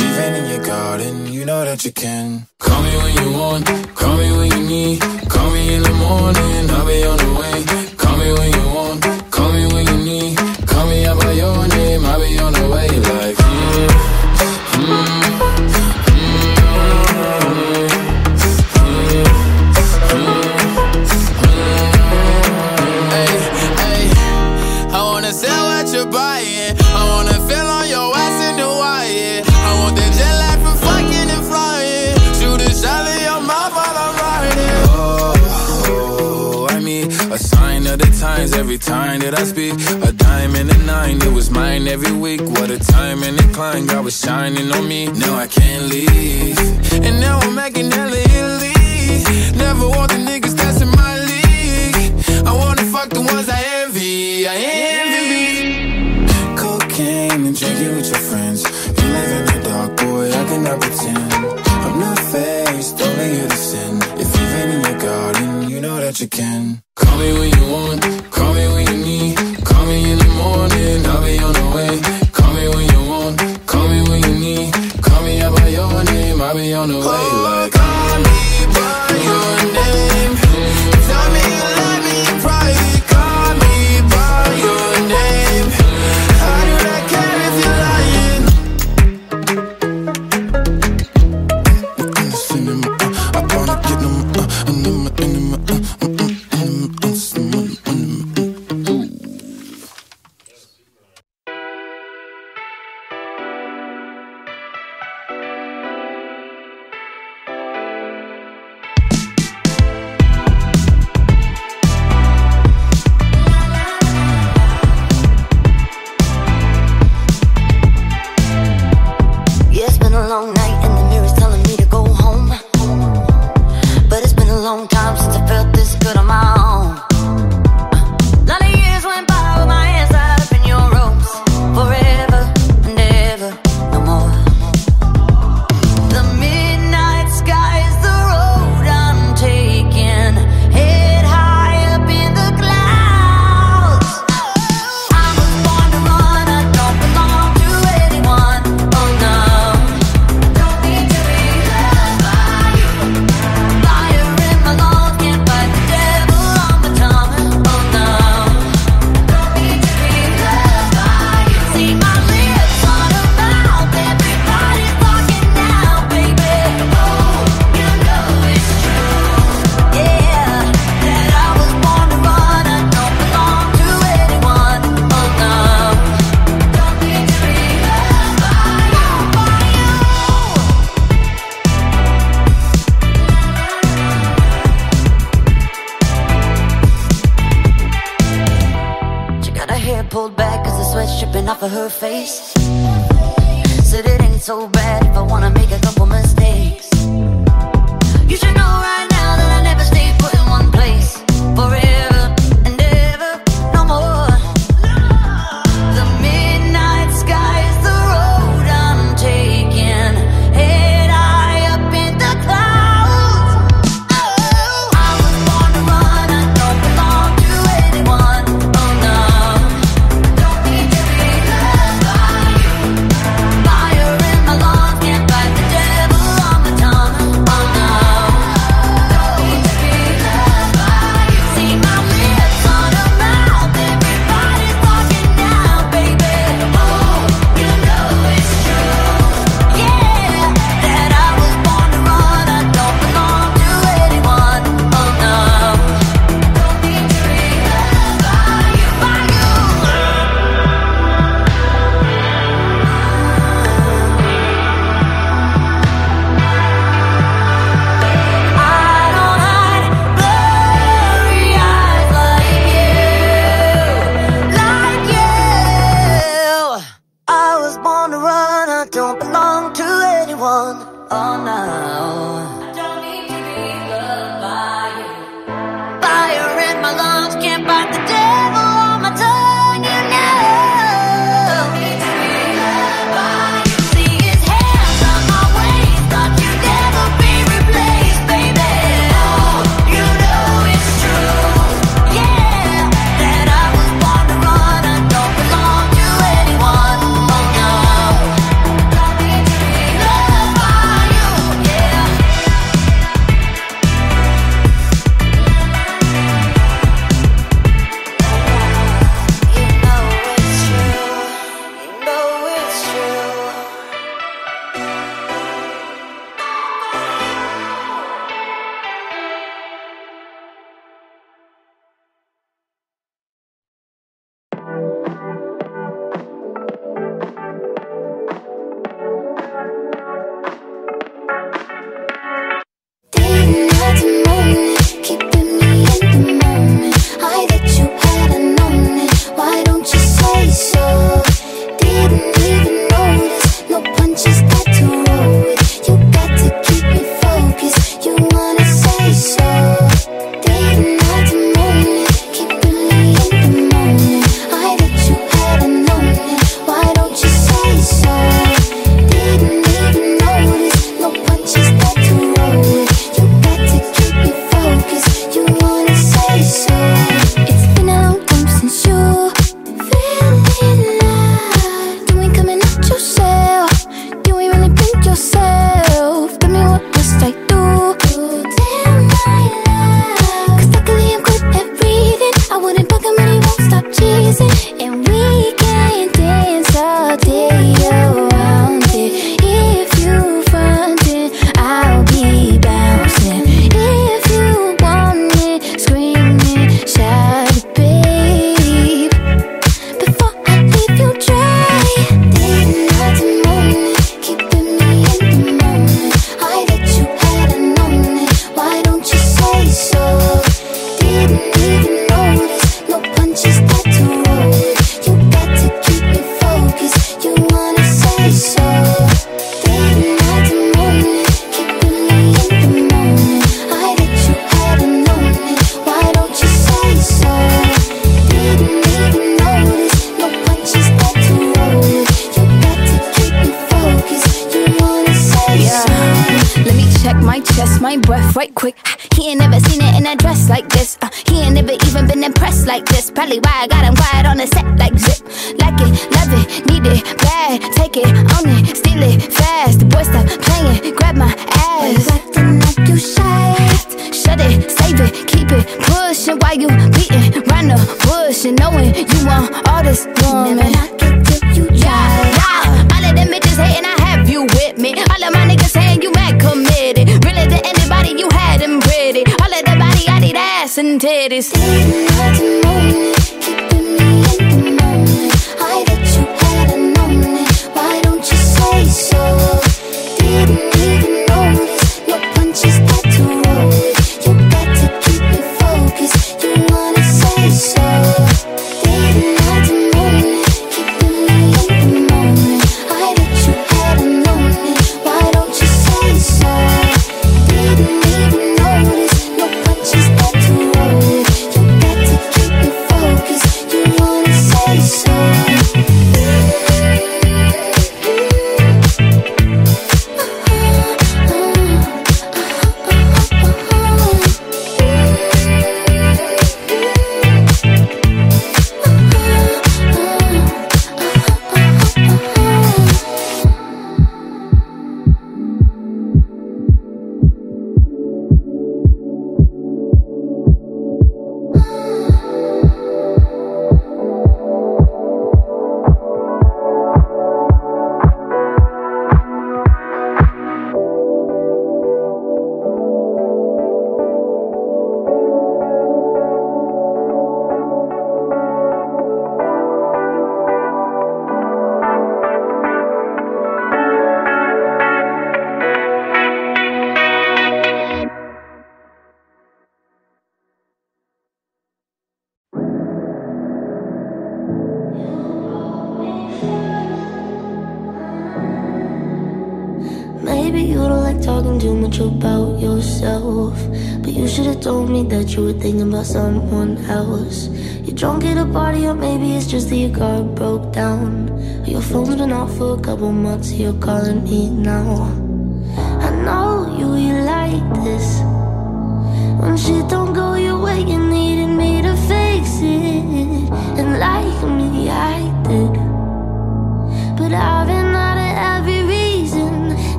even in your garden, you know that you can. Call me when you want, call me when you need, call me in the morning. every week. What a time and a climb, God was shining on me. Now I can't leave. And now I'm making hella Italy. Never want the niggas that's in my league. I wanna fuck the ones I envy. I envy. Cocaine and drinking with your friends. You live in the dark, boy, I cannot pretend. I'm not faced, don't to sin. If you've in your garden, you know that you can.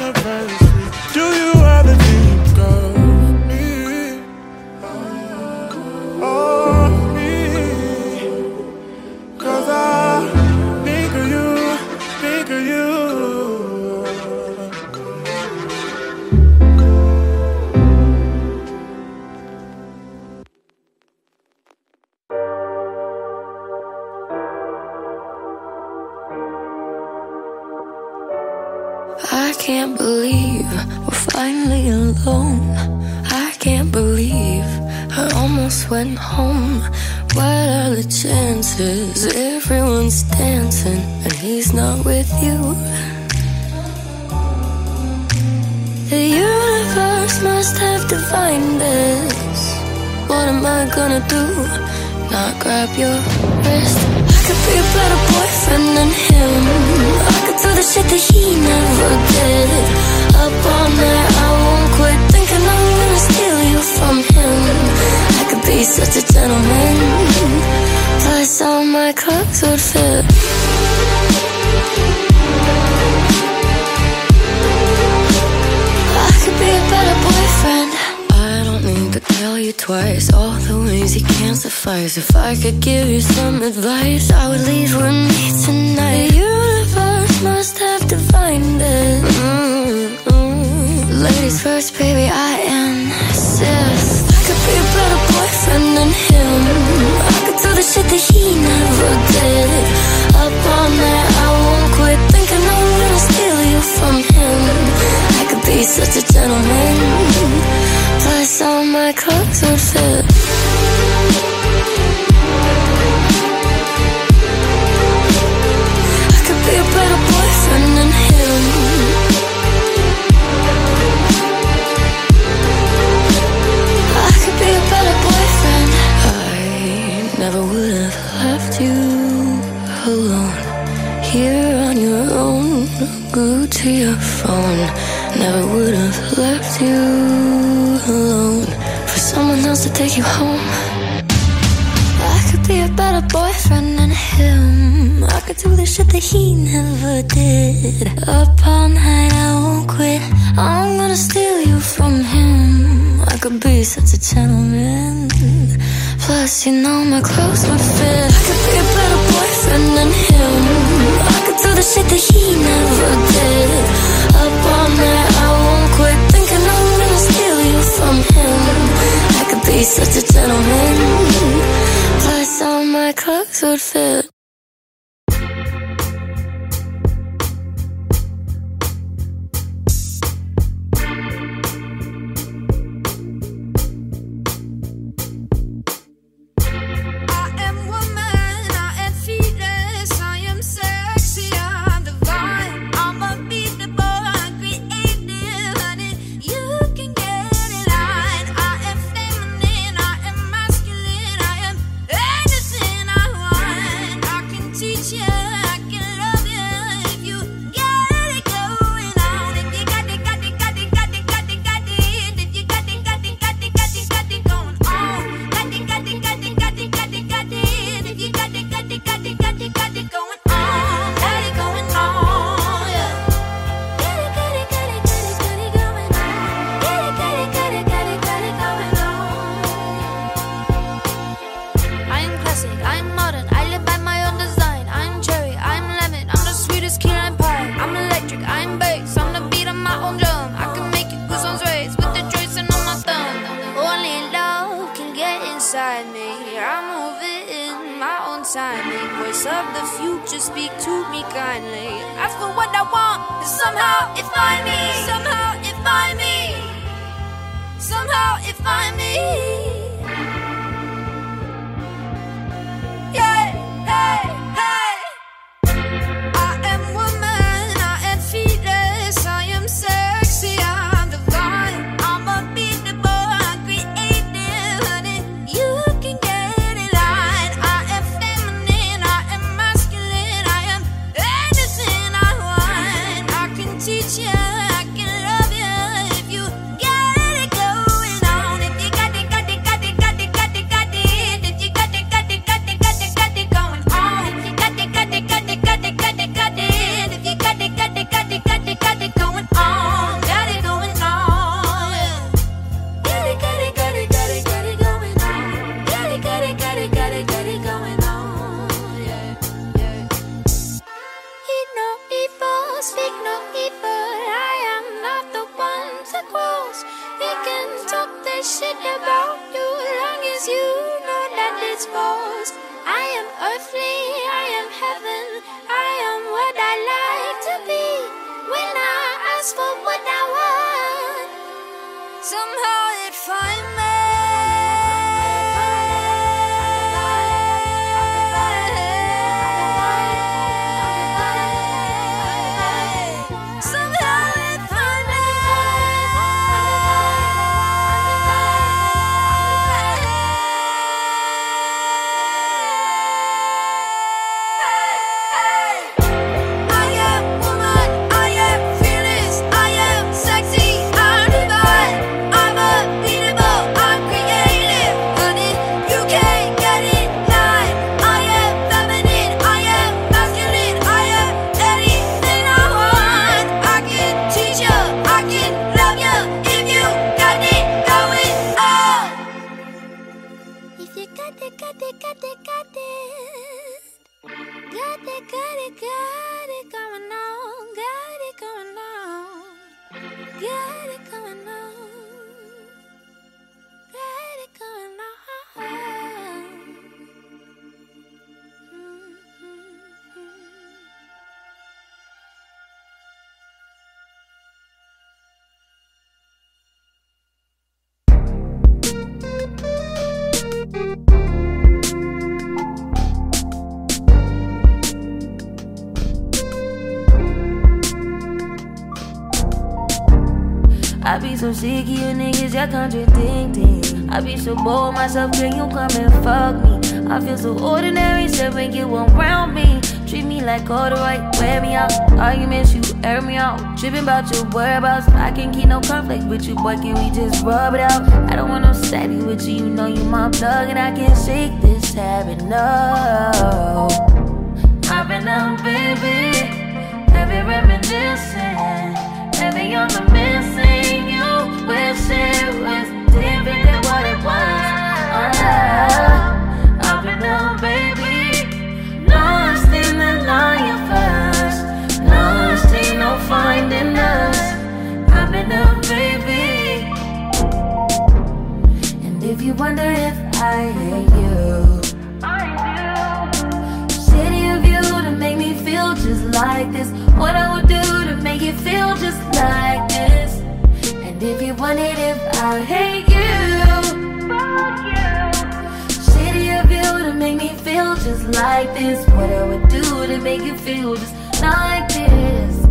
Remember every am I gonna do? Not grab your wrist. I could be a better boyfriend than him. I could do the shit that he never did. Up all night, I won't quit thinking I'm gonna steal you from him. I could be such a gentleman. Plus, all my clothes would fit. I could be a tell you twice all the ways you can't suffice. If I could give you some advice, I would leave with me tonight. The universe must have defined it. Mm-mm. Ladies first, baby, I insist. I could be a better boyfriend than him. I could do the shit that he never did. Up all night, I won't quit thinking I'm gonna steal you from him. I could be such a gentleman. Plus, all my clothes would fit. I could be a better boyfriend than him. I could be a better boyfriend. I never would have left you alone. Here on your own, glued to your phone. Never would have left you take you home. I could be a better boyfriend than him. I could do the shit that he never did. Up all night, I won't quit. I'm gonna steal you from him. I could be such a gentleman. Plus, you know my clothes would fit. I could be a better boyfriend than him. I could do the shit that he never did. Up all night, I won't quit Such a gentleman. Plus, all my clothes would fit. So sick of you niggas, y'all contradicting. I be so bored myself, can you come and fuck me? I feel so ordinary, so when you around me. Treat me like all the right, wear me out. Arguments, you air me out. Tripping about your whereabouts. I can't keep no conflict with you, boy. Can we just rub it out? I don't want no steady with you, you know you my plug, and I can't shake this habit, no. I've been out, baby. Heavy reminiscing. Heavy on the missing. You wish it was different than what it was. I've been baby. Lost in the lion. Lost, ain't no finding us. I've been baby. And if you wonder if I hate you. I do. Shitty of you to make me feel just like this. What I would do to make you feel just like this. And if you wanted, if I hate you. Shitty of you to make me feel just like this. What I would do to make you feel just like this.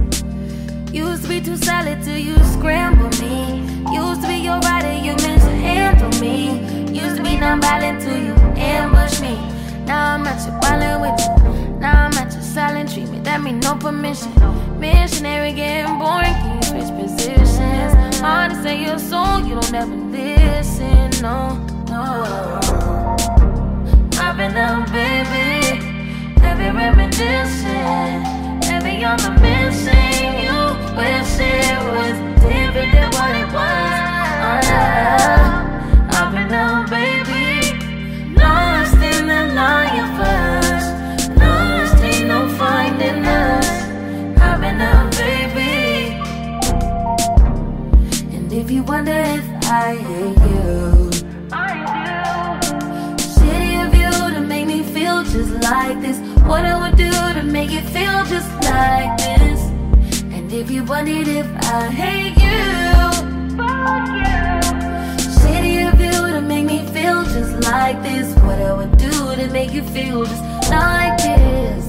Used to be too solid till you scramble me. Used to be your rider, you meant to handle me. Used to be non-violent till you ambush me. Now I'm at your violent with you. Now I'm at your silent treatment. That mean no permission. Missionary getting boring, can you switch positions? Hard to say your song, you don't ever listen, no, no. I've been out, baby. Heavy reminiscing. On the missing. You wish it was different than what it was. Uh, I've been out, baby. Lost in the lion wonder if I hate you. Shitty of you to make me feel just like this. what I would do to make it feel just like this. And if you wondered if I hate you, fuck you. Shitty of you to make me feel just like this. What I would do to make you feel just like this.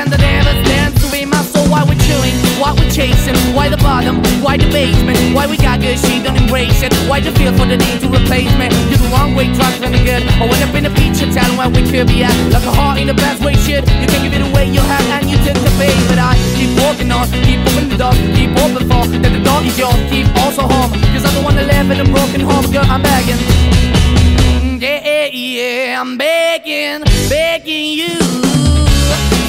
stand, that never stands to be my soul. Why we're chilling, why we're chasing, why the bottom, why the basement, why we got good, she don't embrace it. Why the feel for the need to replace me? You're the wrong way, trying to the good. I went up in the feature town where we could be at. Like a heart in the best way, shit. You can't give it away, you have, and you took the bait. But I keep walking on. Keep open the door, keep open for that the door is yours. Keep also home, cause I'm the one that live in a broken home. Girl, I'm begging. Yeah, yeah, yeah, I'm begging, begging you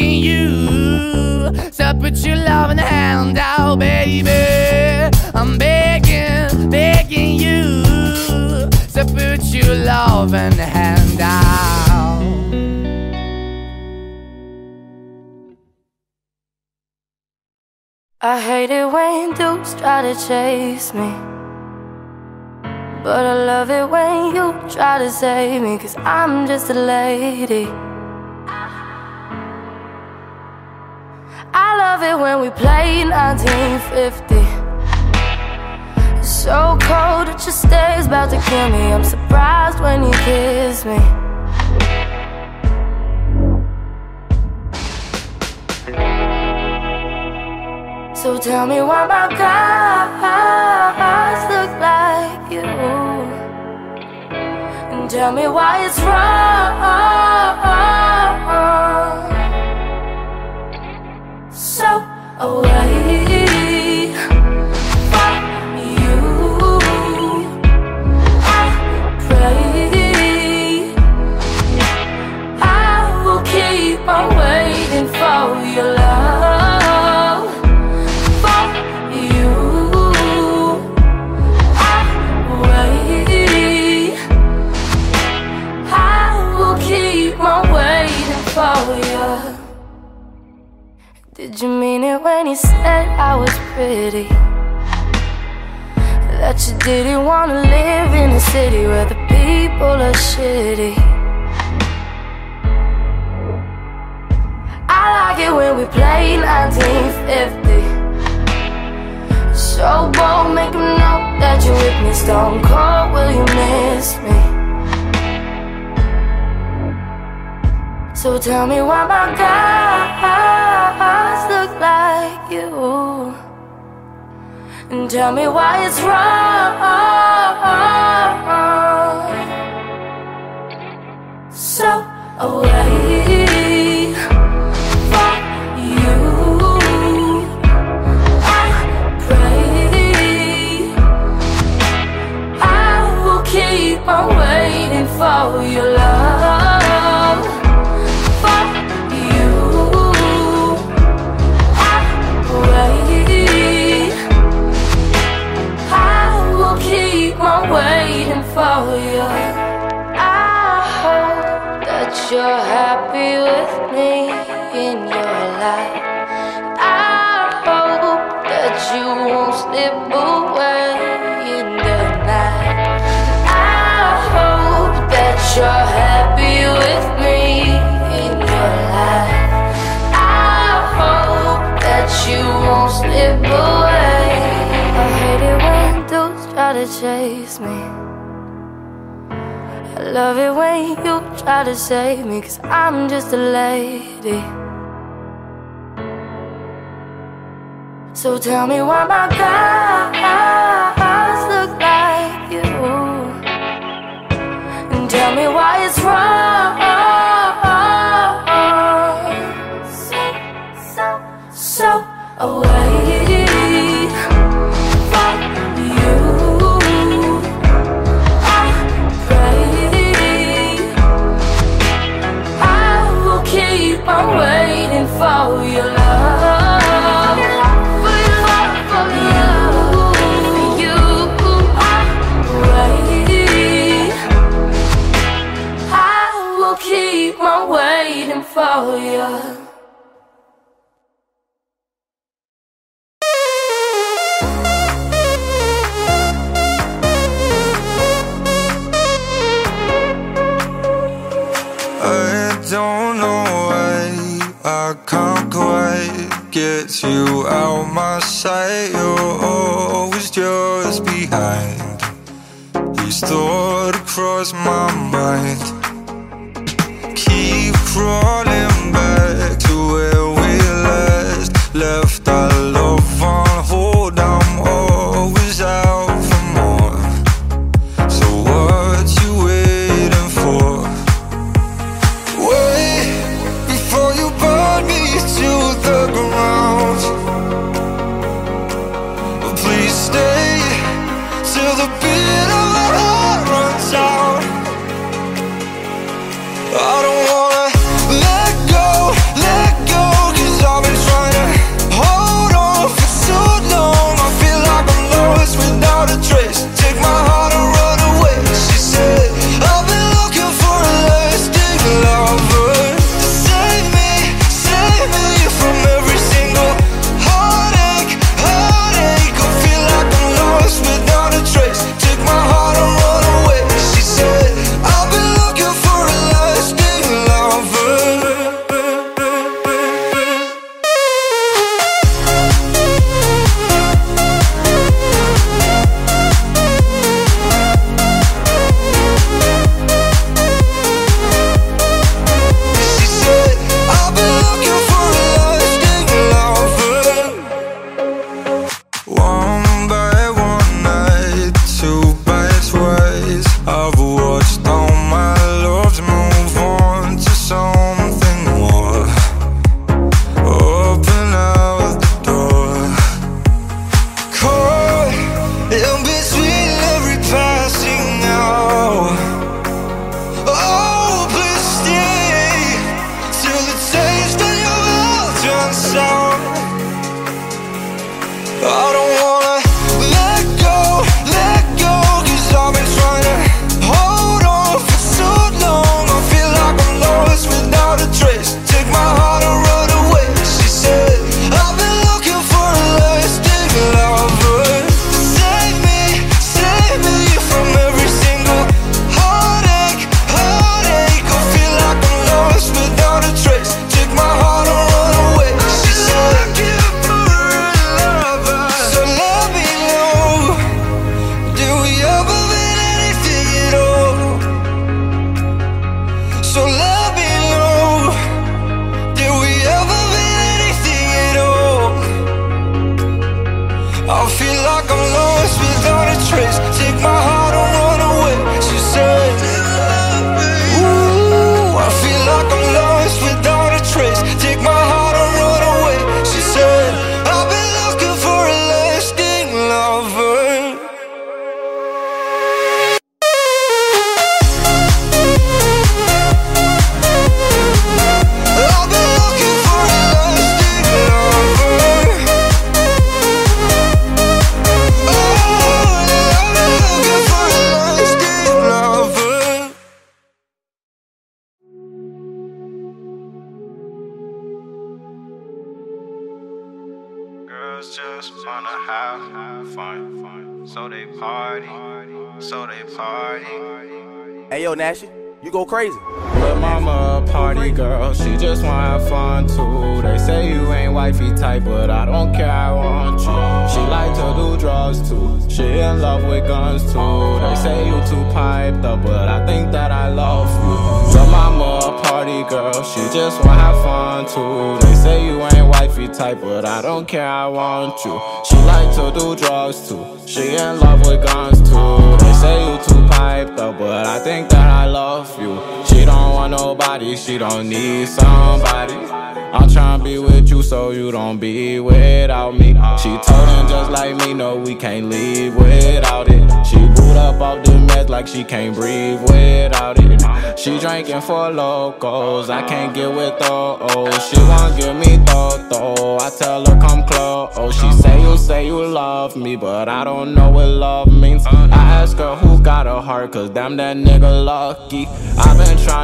you. To put your loving hand out, baby. I'm begging, begging you. To put your loving hand out. I hate it when dudes try to chase me. But I love it when you try to save me, cause I'm just a lady. I love it when we play 1950. It's so cold that your stare's about to kill me. I'm surprised when you kiss me. So tell me why my guys look like you. And tell me why it's wrong. So away you. I pray I will keep on waiting for your love Did you mean it when you said I was pretty? That you didn't wanna live in a city where the people are shitty. I like it when we play 1950. So bold, make 'em know that you're with me. Stone cold, will you miss me? So tell me why my guys look like you. And tell me why it's wrong. So away from you. I pray I will keep on waiting for your love. For you. I hope that you're happy with me in your life. I hope that you won't slip away in the night. I hope that you're happy with me in your life. I hope that you won't slip away. I hate it when dudes try to chase me. Love it when you try to save me, cause I'm just a lady. So tell me why my guys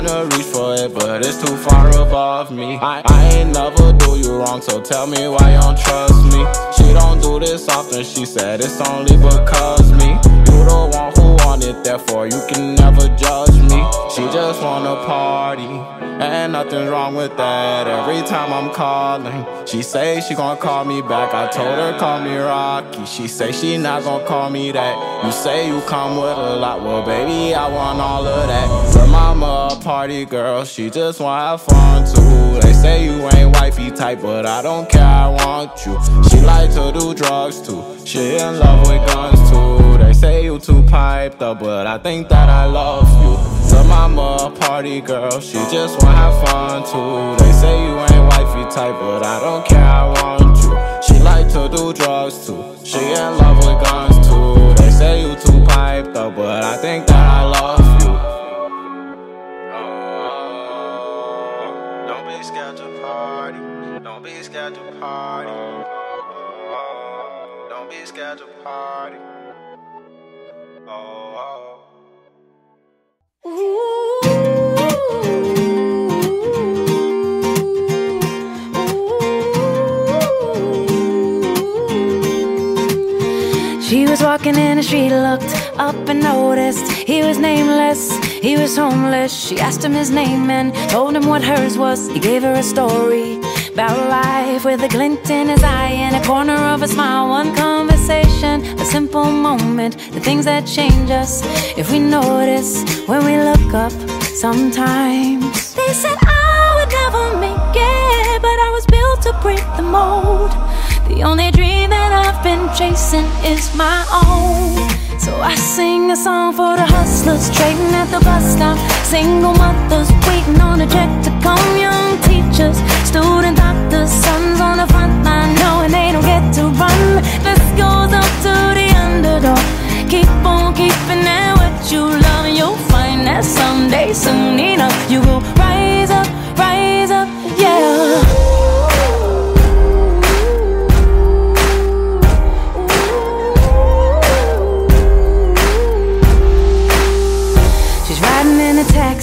reach for it, but it's too far above me. I, I ain't never do you wrong, so tell me why you don't trust me. She don't do this often, she said it's only because me. You the one who want it, therefore you can never judge me. She just wanna party. And nothing's wrong with that. Every time I'm calling, she say she gon' call me back. I told her call me Rocky. She say she not gon' call me that. You say you come with a lot, well baby I want all of that. Her mama party girl, she just wanna have fun too. They say you ain't wifey type, but I don't care. I want you. She like to do drugs too. She in love with guns too. They say you too piped up, but I think that I love you. Her mama party girl, she just wanna have fun too. They say you ain't wifey type, but I don't care, I want you. She like to do drugs too, she in love with guns too. They say you too piped up, but I think that I love you. Be scared to party. Oh, don't be scared to party. Oh, oh. She was walking in the street, looked up and noticed he was nameless, he was homeless. She asked him his name and told him what hers was. He gave her a story about life with a glint in his eye and a corner of a smile. One conversation, a simple moment, the things that change us if we notice when we look up sometimes. They said I would never make it, but I was built to break the mold. The only dream that I've been chasing is my own. So I sing a song for the hustlers trading at the bus stop. Single mothers waiting on a check to come. Young teachers, student doctors, sons on the front line knowing they don't get to run. This goes up to the underdog. Keep on keeping it what you love, and you'll find that someday, soon enough, you will rise up, rise up, yeah.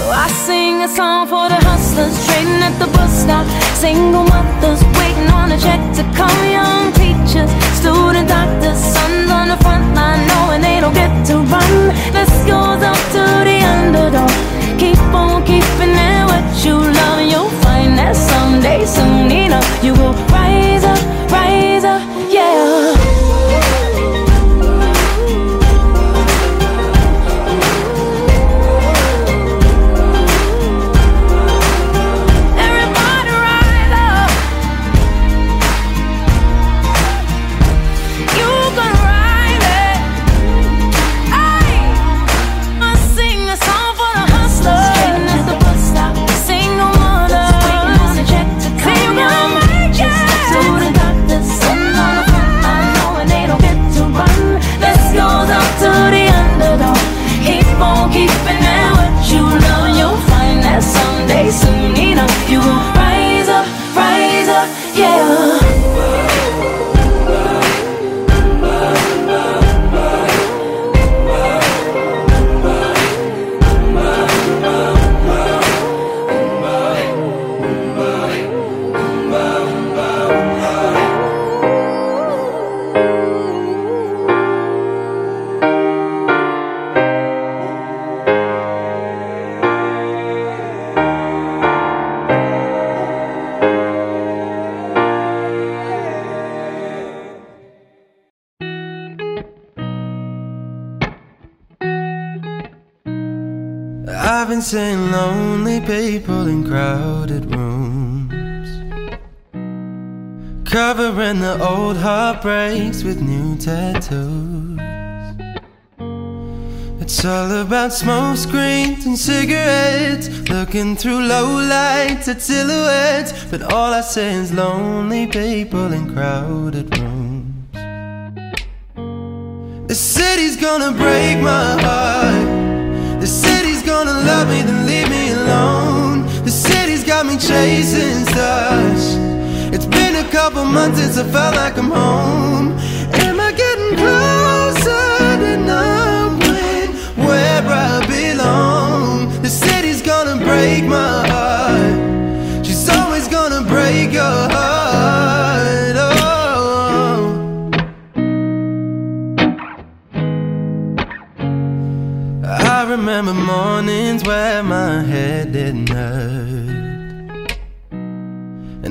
So I sing a song for the hustlers trading at the bus stop. Single mothers waiting on a check to come. Young teachers, student doctors, sons on the front line knowing they don't get to run. This goes up to the underdog. Keep on keeping it what you love, you'll find that someday, soon enough, you will rise up, rise up, yeah. you won't people in crowded rooms, covering the old heartbreaks with new tattoos. It's all about smoke screens and cigarettes, looking through low lights at silhouettes. But all I see is lonely people in crowded rooms. The city's gonna break my heart. The city's gonna love me, then leave me chasing stars. It's been a couple months since I felt like I'm home. Am I getting closer to knowing where I belong? The city's gonna break my heart. She's always gonna break your heart. Oh. I remember mornings where my head didn't hurt.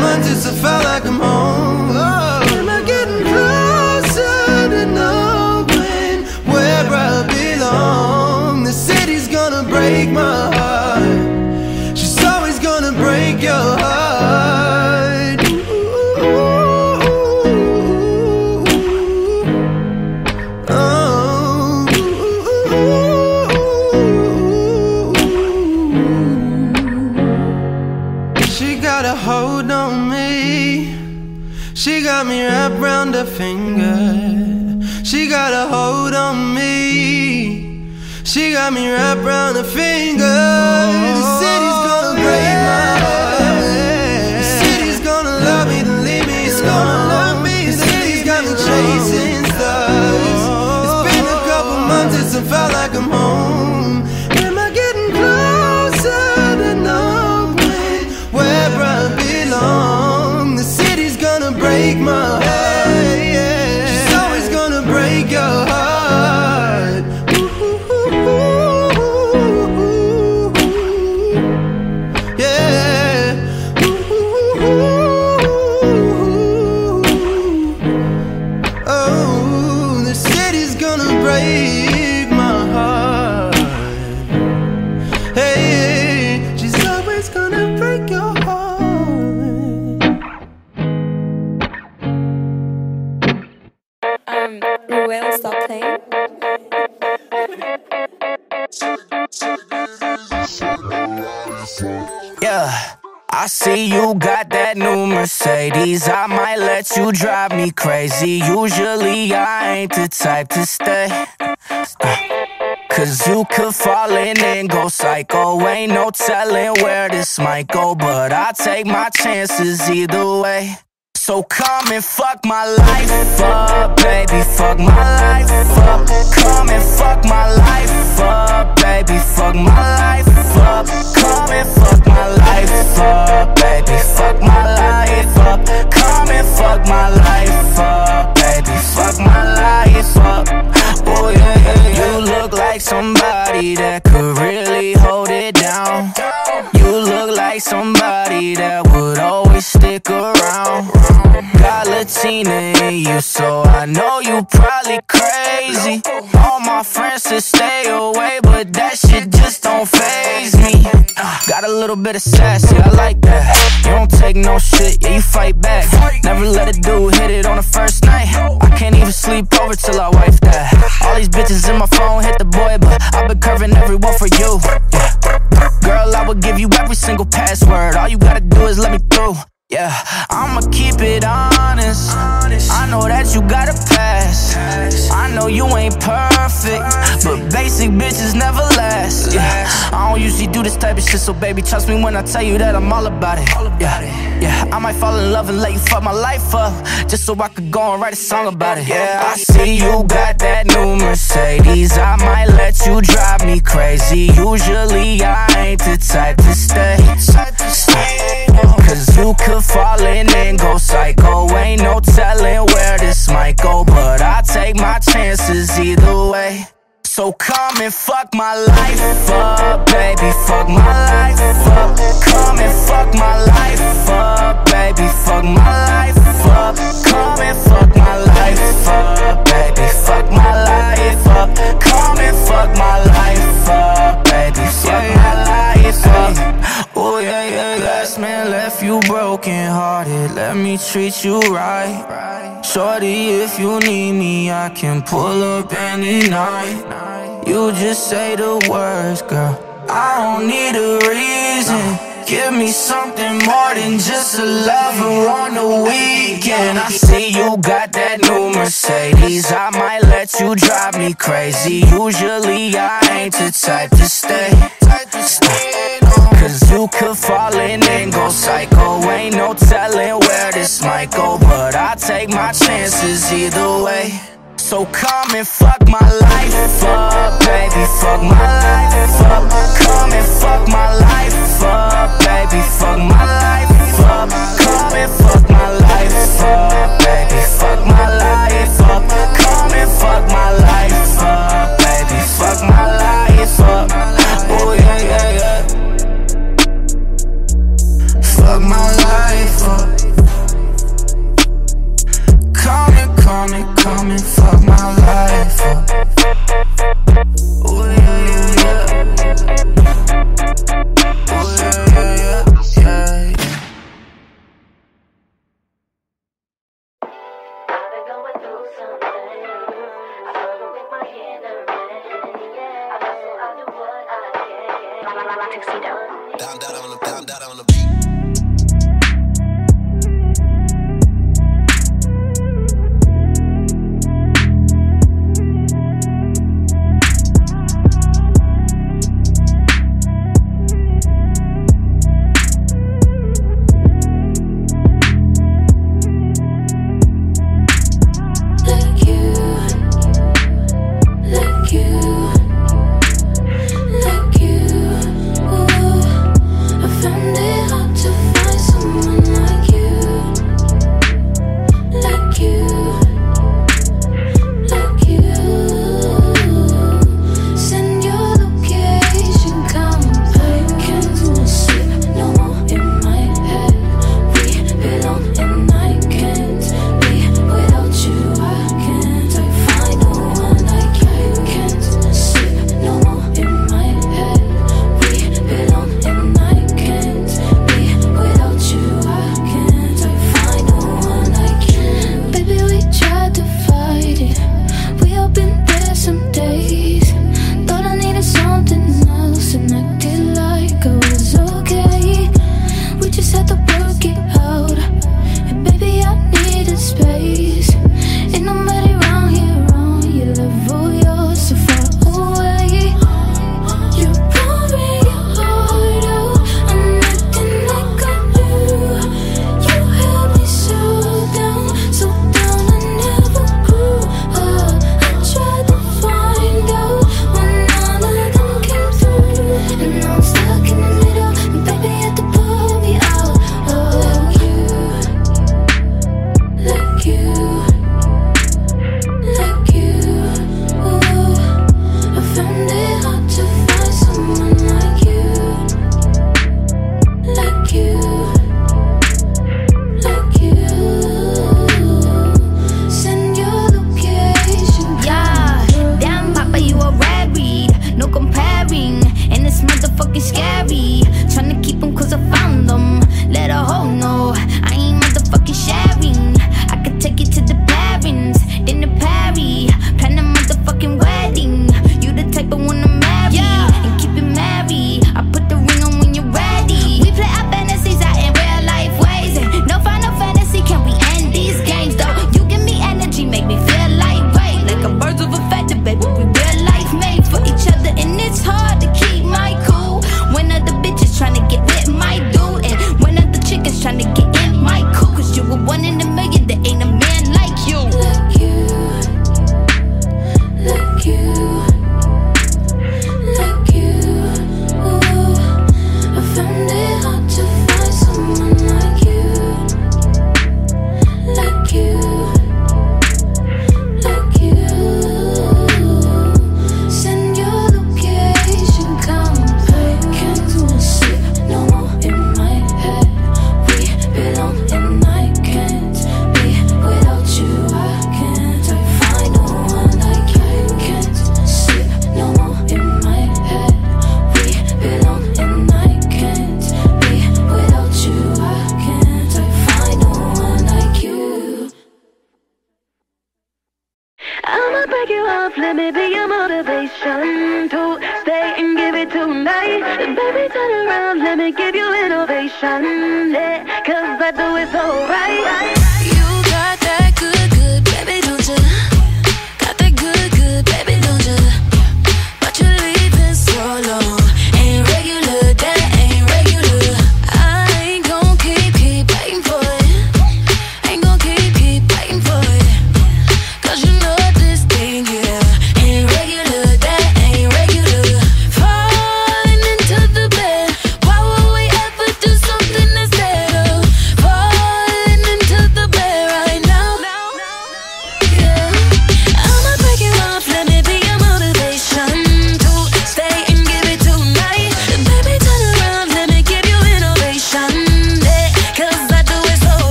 stuff. It's a felt like I'm home. A hold on me. She got me wrapped round her finger. She got a hold on me. She got me wrapped round her finger. Let you drive me crazy. Usually I ain't the type to stay. Uh, Cause you could fall in and go psycho. Ain't no telling where this might go, but I take my chances either way. So come and fuck my life up, baby. Fuck my life up. Come and fuck my life up, baby. Fuck my life up. Come and fuck my life up, baby. Fuck my life up. Come and fuck my life up, baby. Fuck my life up. Oh yeah, yeah, yeah. You look like somebody that could really hold it down. You look like somebody that would always stick around. Got Latina in you, so I know you probably crazy. All my friends to stay away, but that shit just don't phase me. Uh, got a little bit of sassy, I like that. You don't take no shit, yeah, you fight back. Never let a dude hit it on the first night. I can't even sleep over till I wife that. All these bitches in my phone hit the boy, but I've been curving everyone for you. Yeah. Girl, I will give you every single password. All you gotta do is let me through. Yeah, I'ma keep it honest. I know that you got a pass. I know you ain't perfect, but basic bitches never last. Yeah, I don't usually do this type of shit, so baby, trust me when I tell you that I'm all about it. Yeah, yeah, I might fall in love and let you fuck my life up. Just so I could go and write a song about it. Yeah, I see you got that new Mercedes. I might let you drive me crazy. Usually I ain't the type to stay. Cause you could fall in and go psycho. Ain't no telling where this might go. But I take my chances either way. So come and fuck my life up, baby. Fuck my life up. Come and fuck my life up, baby. Fuck my life up. Come and fuck my life up, baby. Fuck my life up. Come and fuck my life up, baby. Fuck my life up. Oh yeah, yeah. Last man left you broken hearted. Let me treat you right. Shorty, if you need me, I can pull up any night. You just say the words, girl. I don't need a reason. Give me something more than just a lover on the weekend. I see you got that new Mercedes. I might let you drive me crazy. Usually I ain't the type to stay. Cause you could fall in and go psycho. Ain't no telling where this might go. But I take my chances either way. So come and fuck my life up, baby. Fuck my life up. Come and fuck my life up, baby. Fuck my life up. Come and fuck my life up, baby. Fuck my life up. Come and fuck my life up, baby. Fuck my life up. Oh yeah, yeah, yeah fuck my life up Come and come and come and fuck my life up Ooh, yeah, yeah, yeah. Ooh, yeah, yeah, yeah, yeah. Tuxedo. Down, down, down, down, down, down.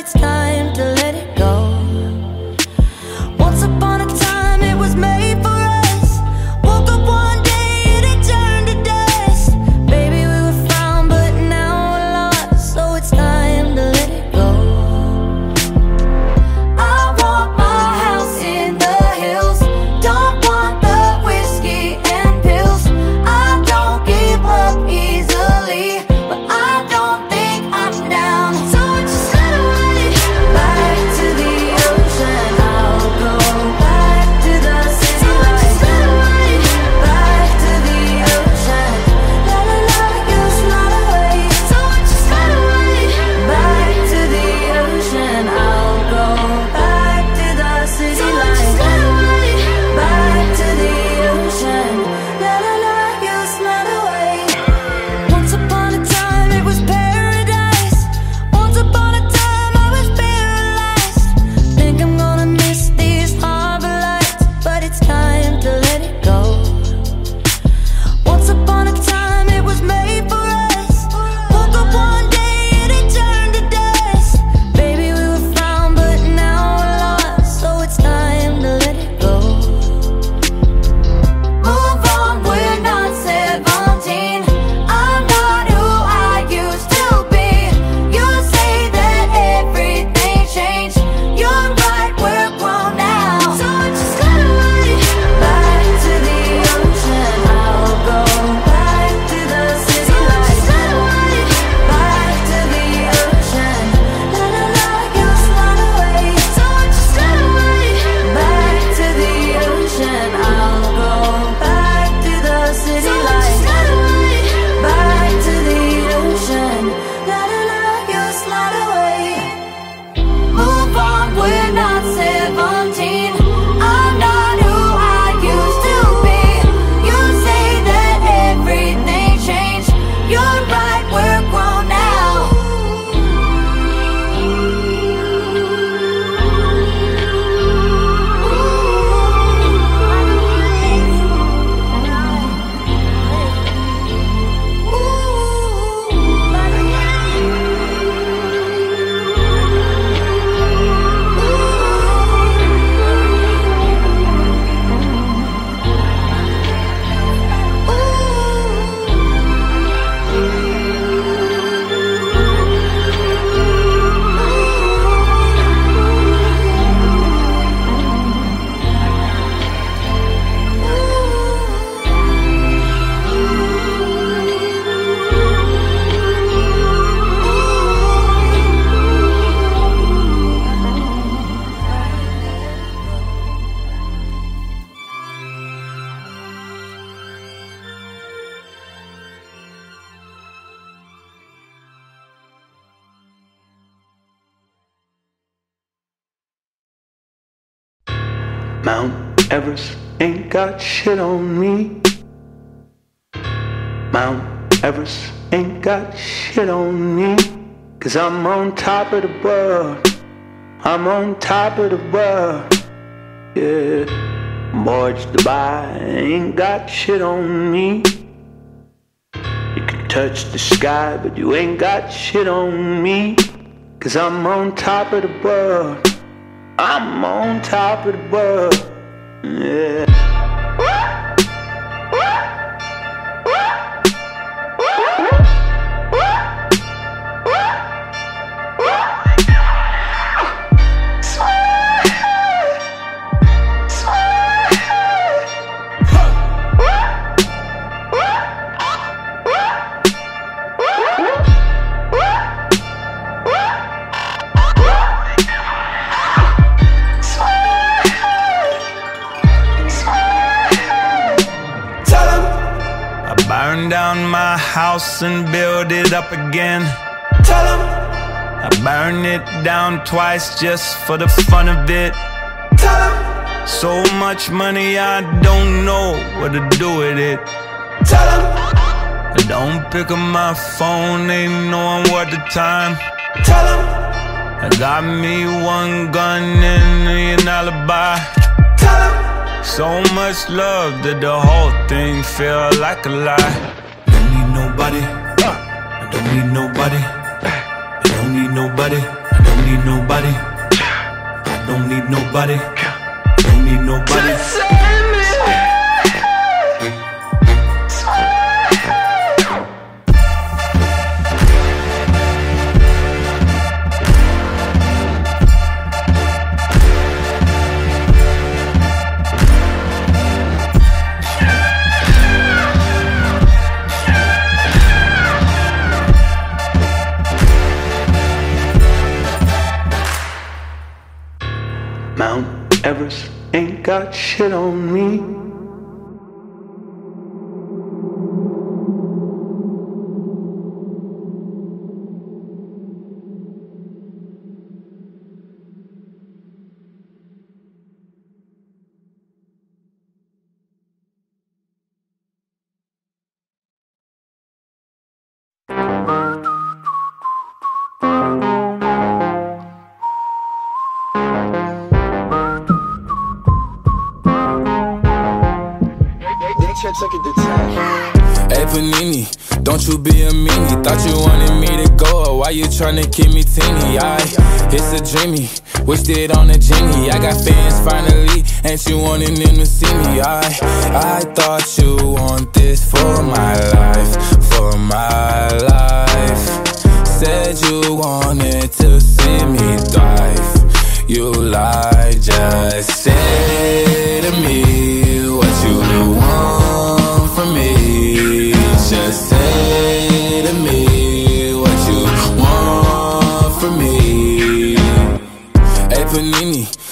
It's time top of the world. Yeah. Burj Dubai ain't got shit on me. You can touch the sky, but you ain't got shit on me. Cause I'm on top of the world. I'm on top of the world. Twice just for the fun of it. So much money I don't know what to do with it. I don't pick up my phone, ain't knowing what the time. I got me one gun and an alibi. So much love that the whole thing feel like a lie. Why you tryna keep me teeny? I, it's a dreamy, wished it on a genie. I got fans finally, and you wanting them to see me? I, I thought you want this for my life, for my life. Said you wanted to see me thrive. You lied, just say to me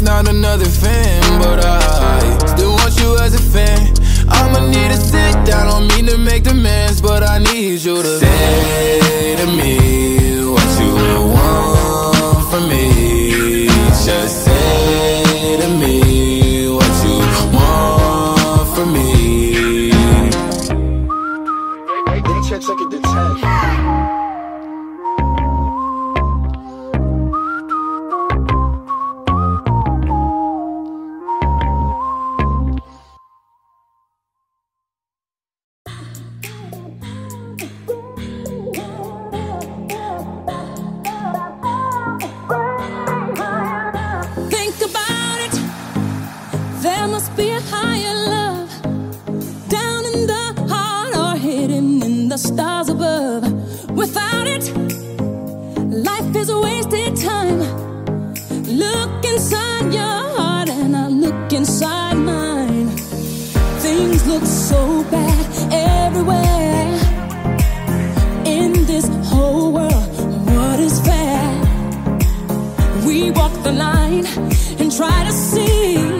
not another fan. But I still want you as a fan. I'ma need to sit down, don't mean to make demands, but I need you to say to me what you want from me. Just say to me what you want from me. Think time. Look inside your heart and I look inside mine. Things look so bad everywhere. In this whole world, what is fair? We walk the line and try to see,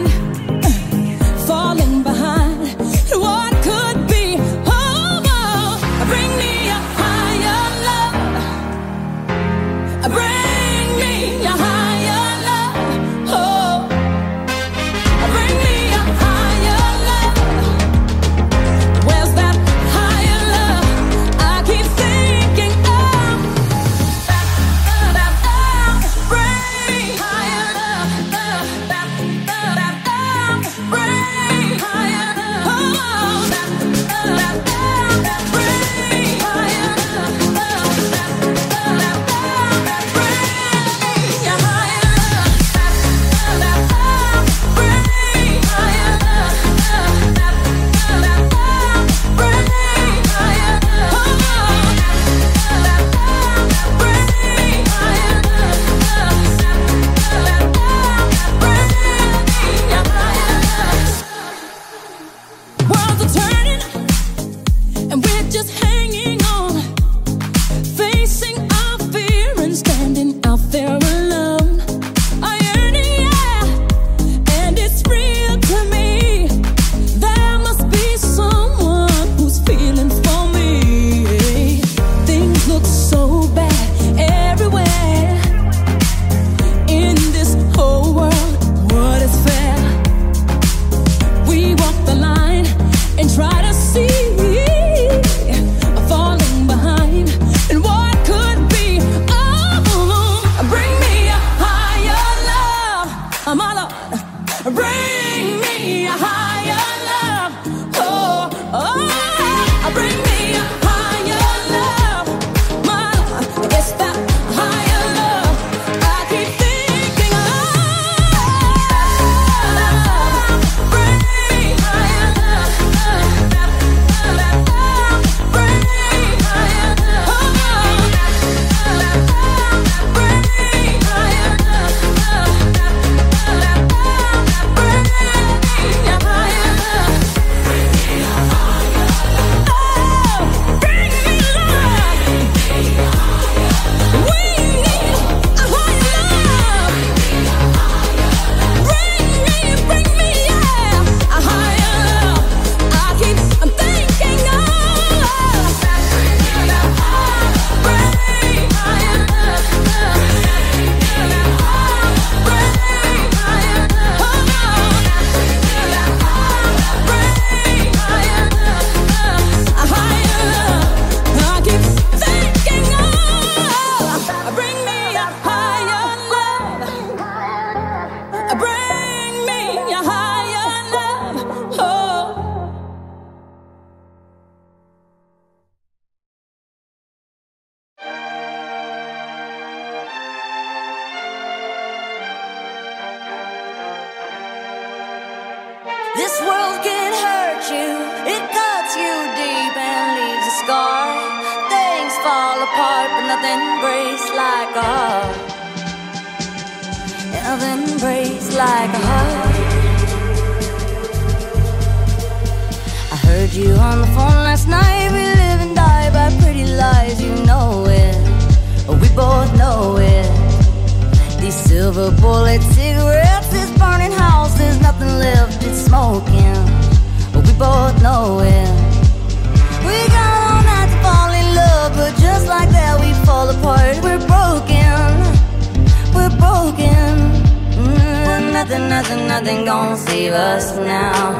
nothing, gonna save us now.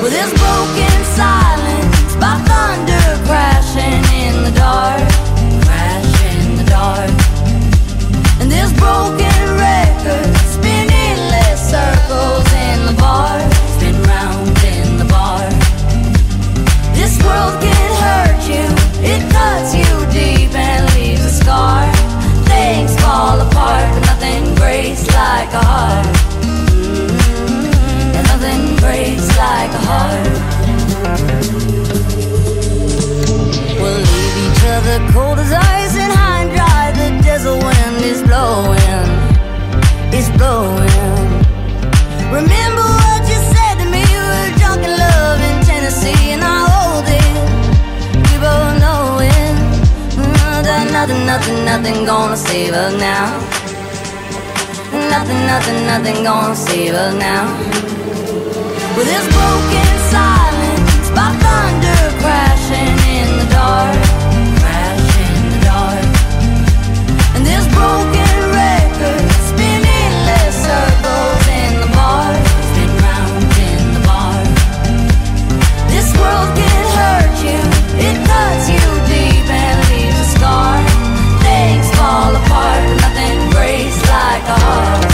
Well, this broken silence by thunder crashing in the dark, crash in the dark. And this broken record spinning less circles in the bar, spin round in the bar. This world can hurt you, it cuts you deep and leaves a scar. Things fall apart, but nothing breaks like a heart breaks like a heart. We'll leave each other cold as ice and high and dry. The desert wind is blowing, it's blowing. Remember what you said to me? We were drunk in love in Tennessee, and I hold it. We both know it. Mm, nothing, nothing, nothing, nothing gonna save us now. Nothing, nothing, nothing gonna save us now with broken silence by thunder crashing in the dark, in the dark, and this broken record spinning circles in the bar, round in the bar. This world can hurt you, it cuts you deep and leaves a scar. Things fall apart, nothing breaks like heart.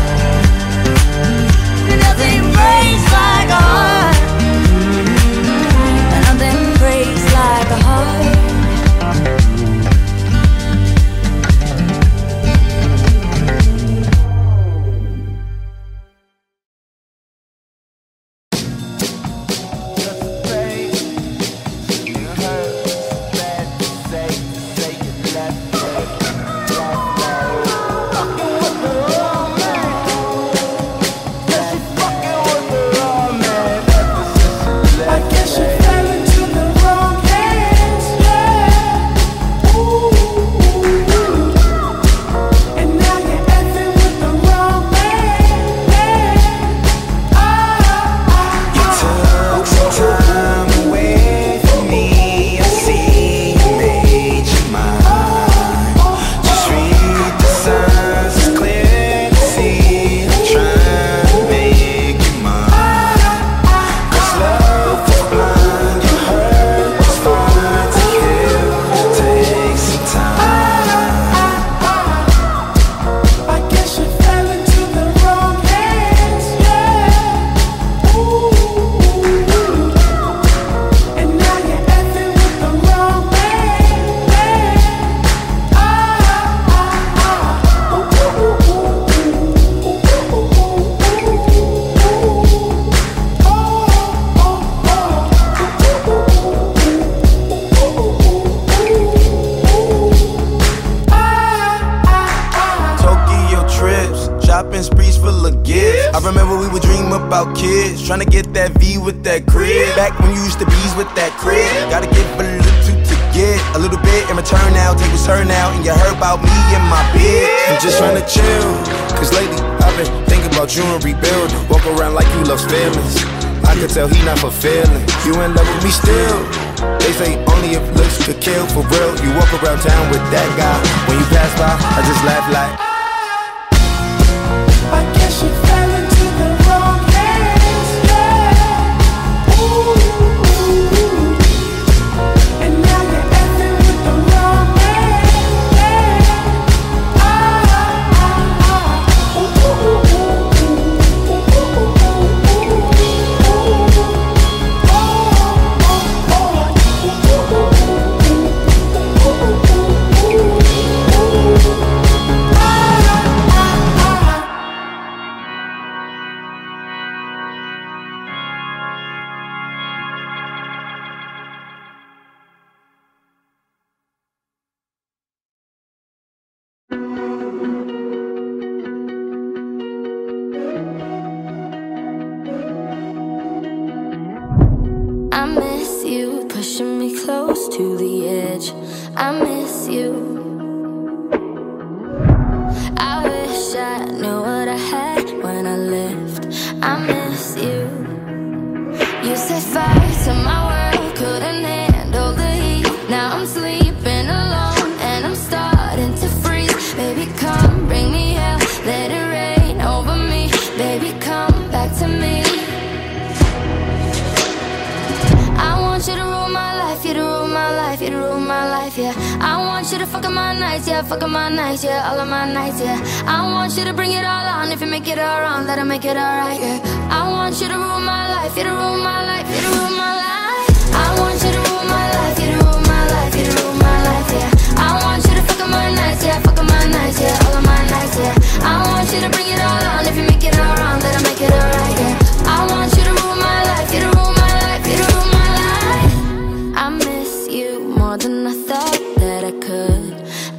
nights, yeah, fuck my nights, yeah, all of my nights, yeah. I want you to bring it all on. If you make it all wrong, that'll make it alright, yeah. I want you to rule my life, you to rule my life, you to rule my life. I want you to rule my life, you to rule my life, you to rule my life, yeah. I want you to fuck my nights, yeah, fuck my nights, yeah, all of my nights, yeah. I want you to bring it all on. If you make it all wrong, that'll make it alright, yeah. I want you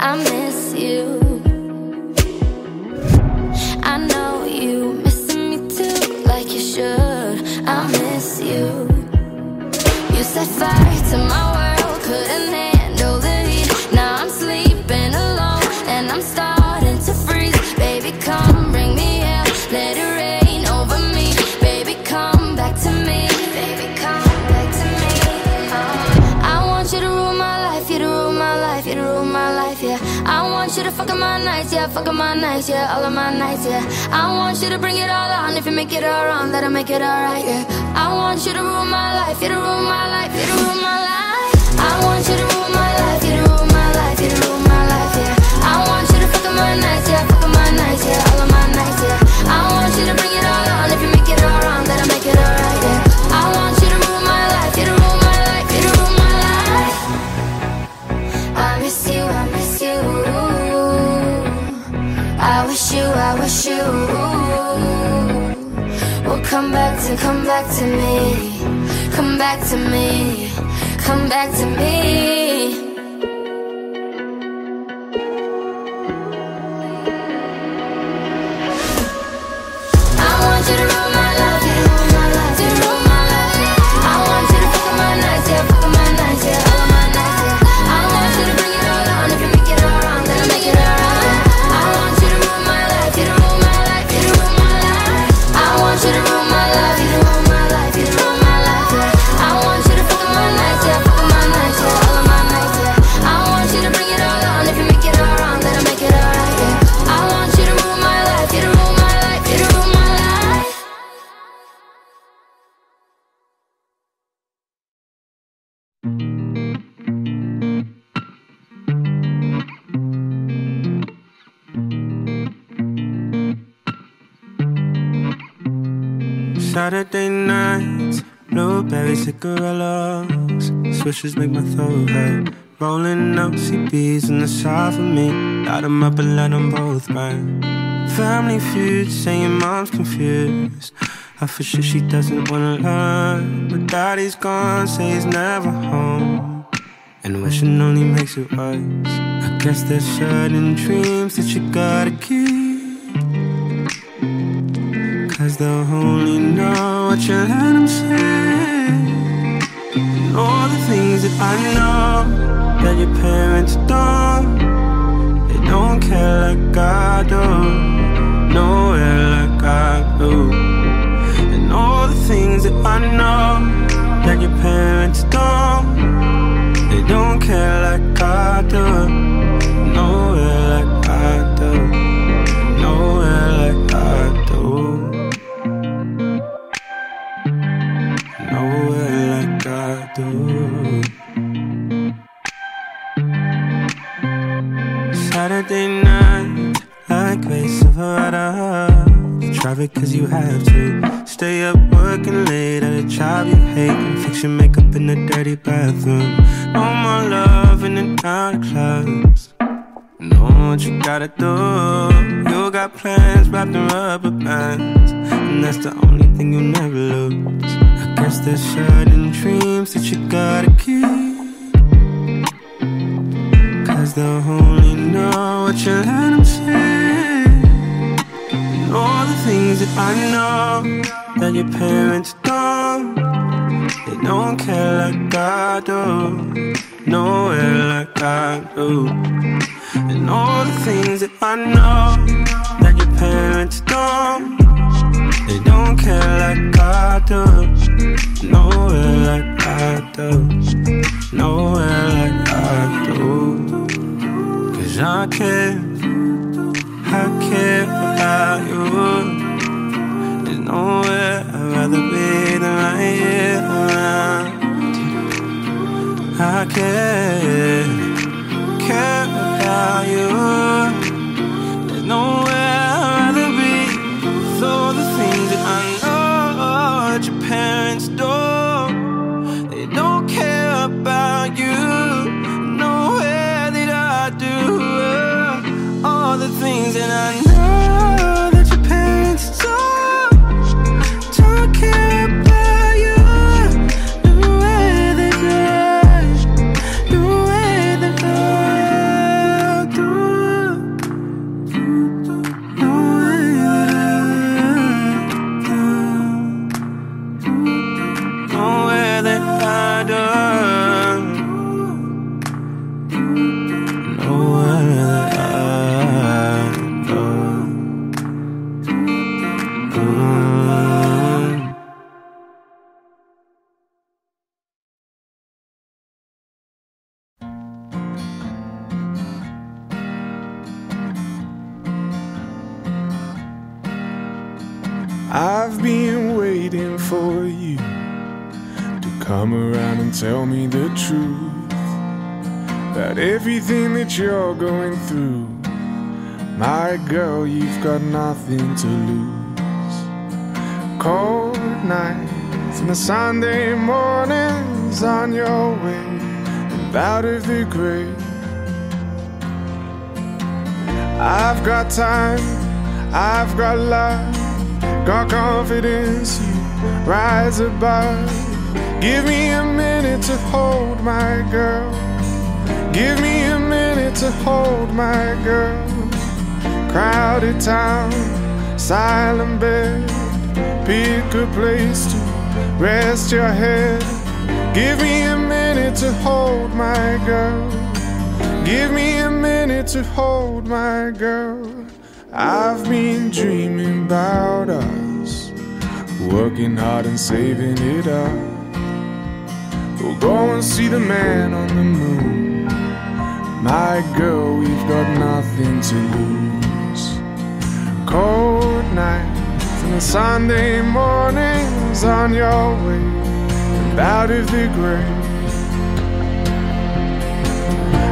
I miss you. I know you missing me too, like you should. I miss you. You set fire to my world, couldn't handle the heat. Now I'm sleeping alone and I'm starting to freeze. Baby, come want you to fuck up my nights, yeah, fuck up my nights, yeah, all of my nights, yeah. I want you to bring it all on. If you make it all wrong, that'll make it alright, yeah. I want you to rule my life, you to rule my life, you to rule my life. I want you to rule my life, you to rule my life, you to rule my life, yeah. I want you to fuck up my nights, yeah, fuck up my nights, yeah, all of my nights, yeah. I want you to bring it all on. If you make it all wrong, that'll make it alright, yeah. I wish you will come back to, come back to me, come back to me, come back to me. Saturday nights, blueberry cigarillos. Swishes make my throat hurt. Rolling up CBs in the side for me. Light 'em up and let 'em both burn. Family feud, saying mom's confused. I for sure she doesn't wanna learn. But daddy's gone, say he's never home. And wishing only makes it worse. I guess there's certain dreams that you gotta keep. Cause they'll only know what you let them say. And all the things that I know that your parents don't. They don't care like I do. Nowhere like I do. And all the things that I know that your parents don't. They don't care like I do. You traffic cause you have to. Stay up working late at a job you hate. And fix your makeup in the dirty bathroom. No more love in the dark clubs. Know what you gotta do. You got plans wrapped in rubber bands. And that's the only thing you'll never lose. I guess there's certain dreams that you gotta keep. Cause they'll only know what you let them say. All the things that I know that your parents don't. They don't care like I do. Nowhere like I do. And all the things that I know that your parents don't. They don't care like I do. Nowhere like I do. Nowhere like I do. Cause I care. I care about you. There's nowhere I'd rather be than right here around. I care, care about you. There's nowhere. Tell me the truth about everything that you're going through. My girl, you've got nothing to lose. Cold nights and the Sunday mornings on your way and out of the grave. I've got time, I've got love. Got confidence, you rise above. Give me a minute to hold my girl. Give me a minute to hold my girl. Crowded town, silent bed. Pick a place to rest your head. Give me a minute to hold my girl. Give me a minute to hold my girl. I've been dreaming about us, working hard and saving it up. We'll go and see the man on the moon. My girl, we've got nothing to lose. Cold nights and Sunday mornings on your way and out of the grave.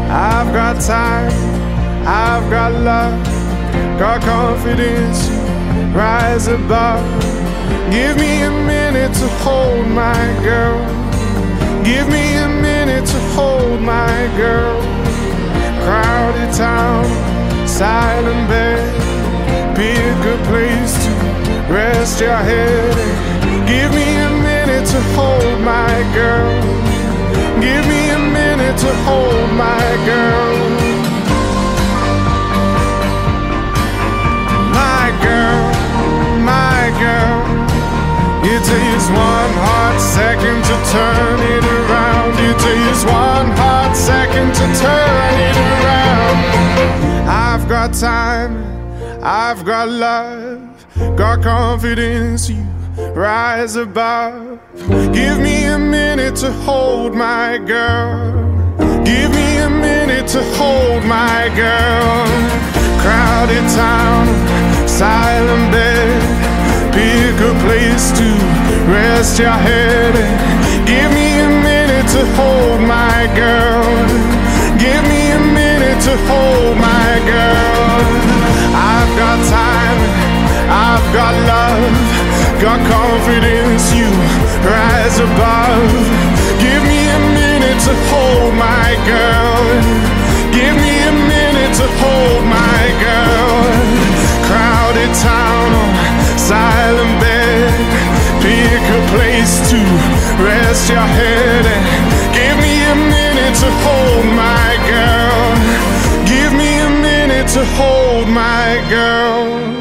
I've got time, I've got love. Got confidence, rise above. Give me a minute to hold my girl. Give me a minute to hold my girl. Crowded town, silent bed. Pick a good place to rest your head. Give me a minute to hold my girl. Give me a minute to hold my girl. It takes one hot second to turn it around. It takes one hot second to turn it around. I've got time, I've got love, got confidence. You rise above. Give me a minute to hold my girl. Give me a minute to hold my girl. Crowded town, silent bed. Pick a place to rest your head. and Give me a minute to hold my girl. Give me a minute to hold my girl. I've got time, I've got love, got confidence. You rise above. Give me a minute to hold my girl. Give me a minute to hold my girl. Crowded town, on silent place to rest your head. And give me a minute to hold my girl. Give me a minute to hold my girl.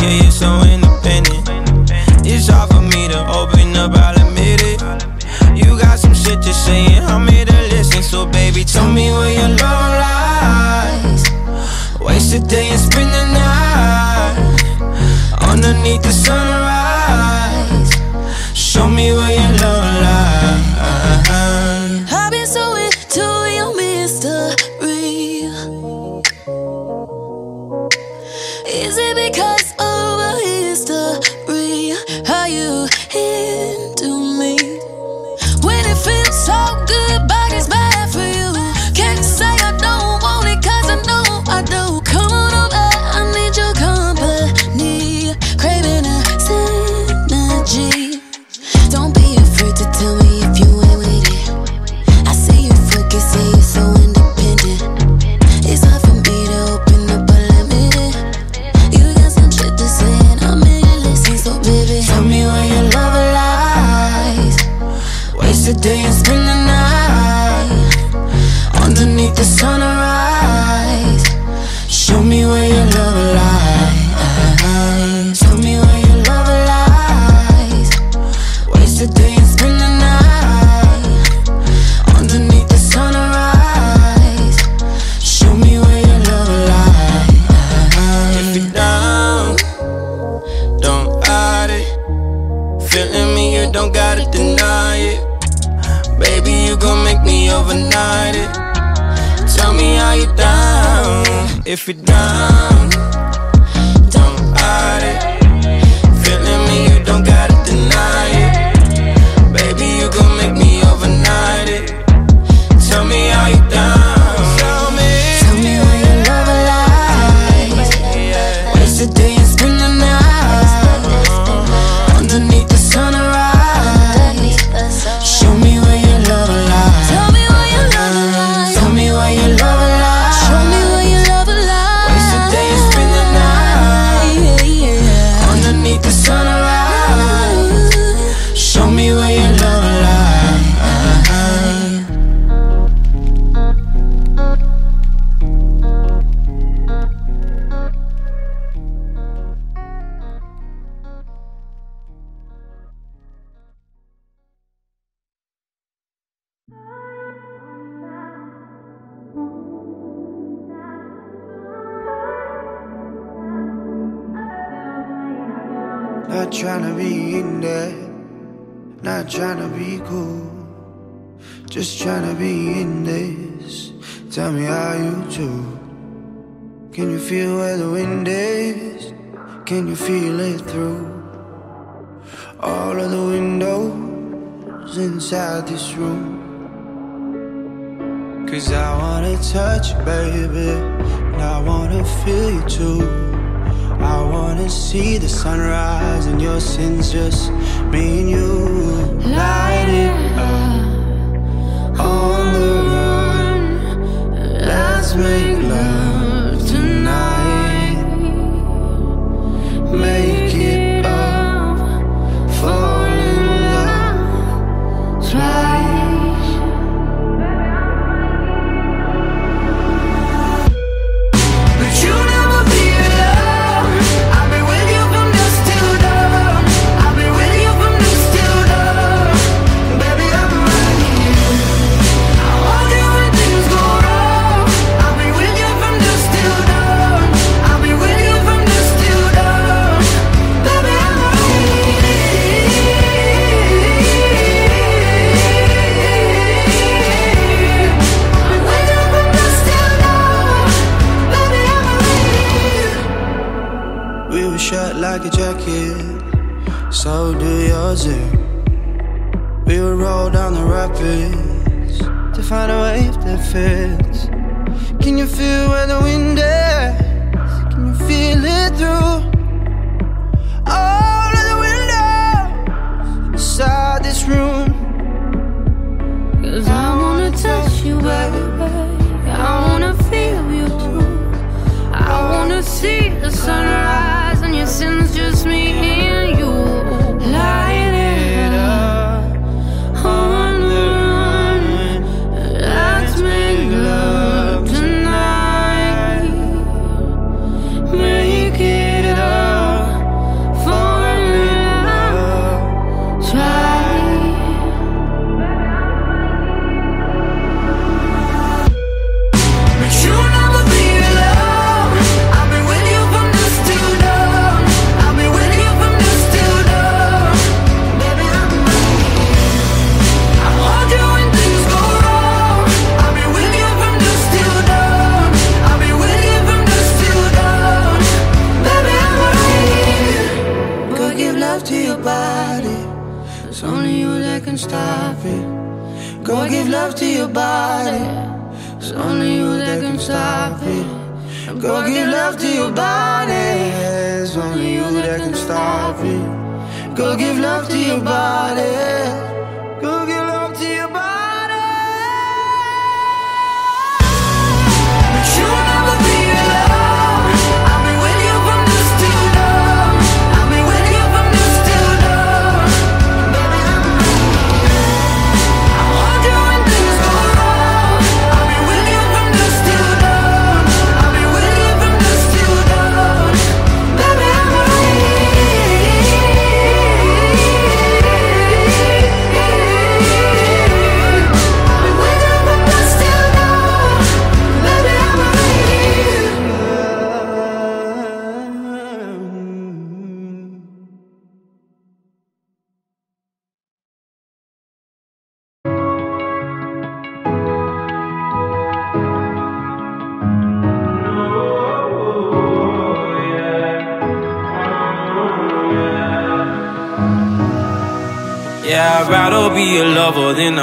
yeah, you're so independent. It's hard for me to open up, I'll admit it. You got some shit to say, and I'm here to listen. So, baby, tell me where your love lies. Waste a day and spend the night underneath the sunrise. Show me where If you're down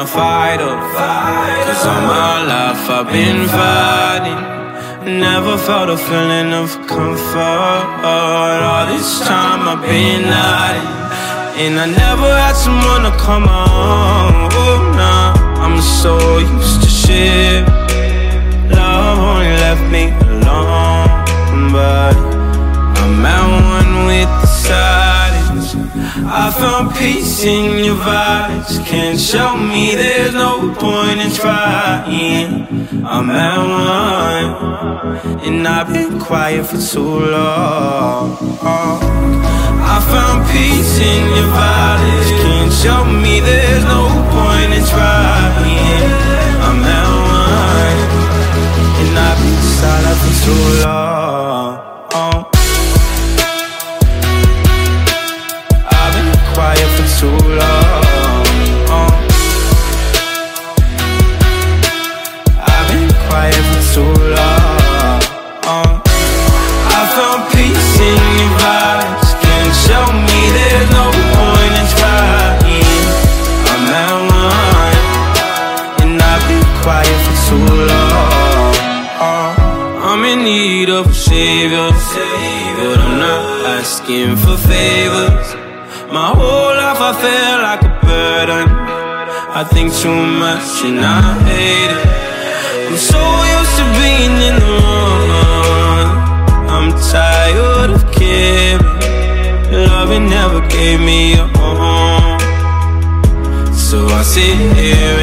gonna. Cause all my life I've been fighting. Never felt a feeling. sou too much and I hate it. I'm so used to being in the wrong. I'm tired of caring. Loving never gave me a home So I sit here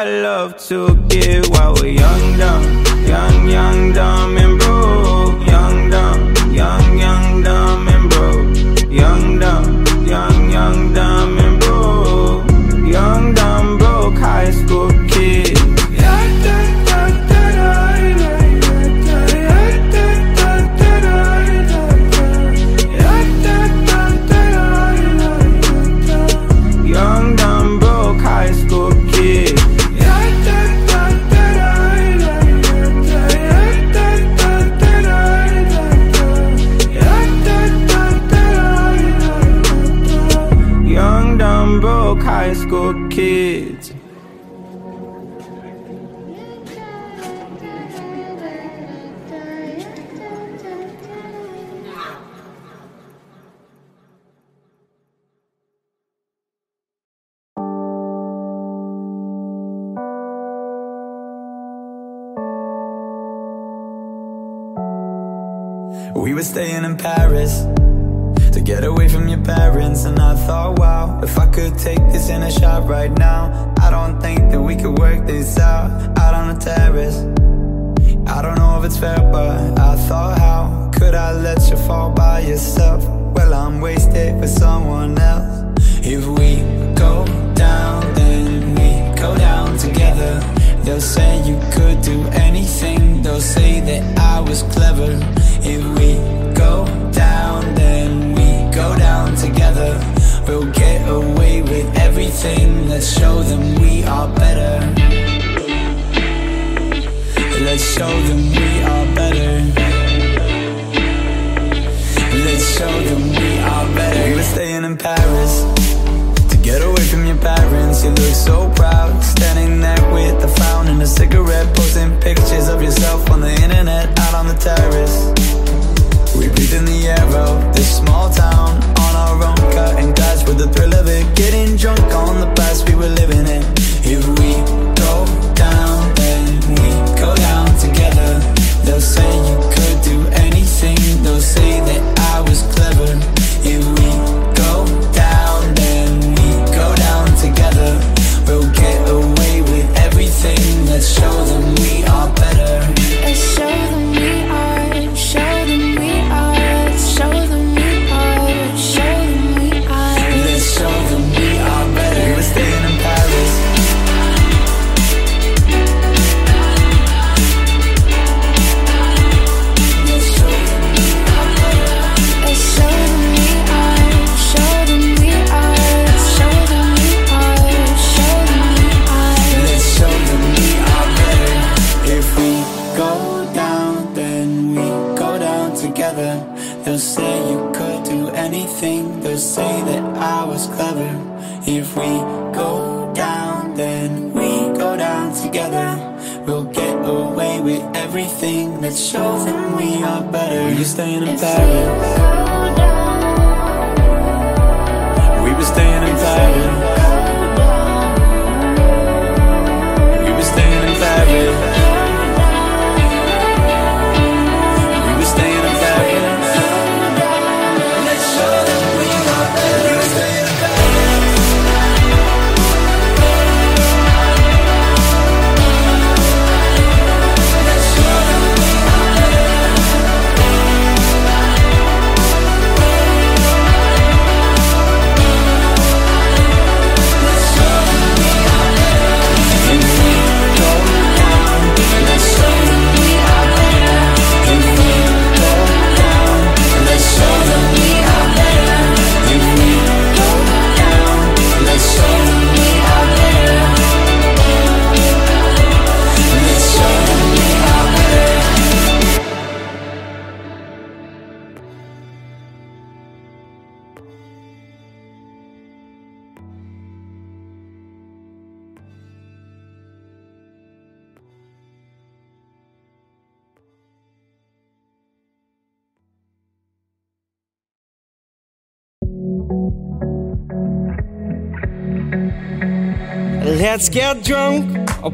I love to give while we're young, dumb, young, young, dumb.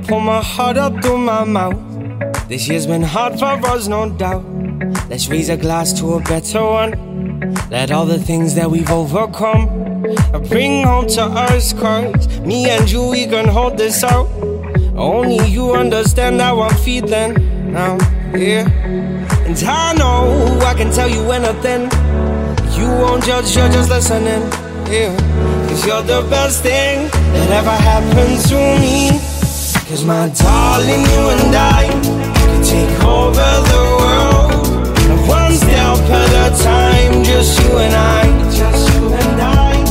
Put my heart up through my mouth. This year's been hard for us, no doubt. Let's raise a glass to a better one. Let all the things that we've overcome bring home to us, cause me and you, we can hold this out. Only you understand how I'm feeling now, yeah. And I know I can tell you anything. You won't judge, you're just listening, yeah. Cause you're the best thing that ever happened to me. Cause my darling, you and I could take over the world. One step at a time, just you and I. Just you and I.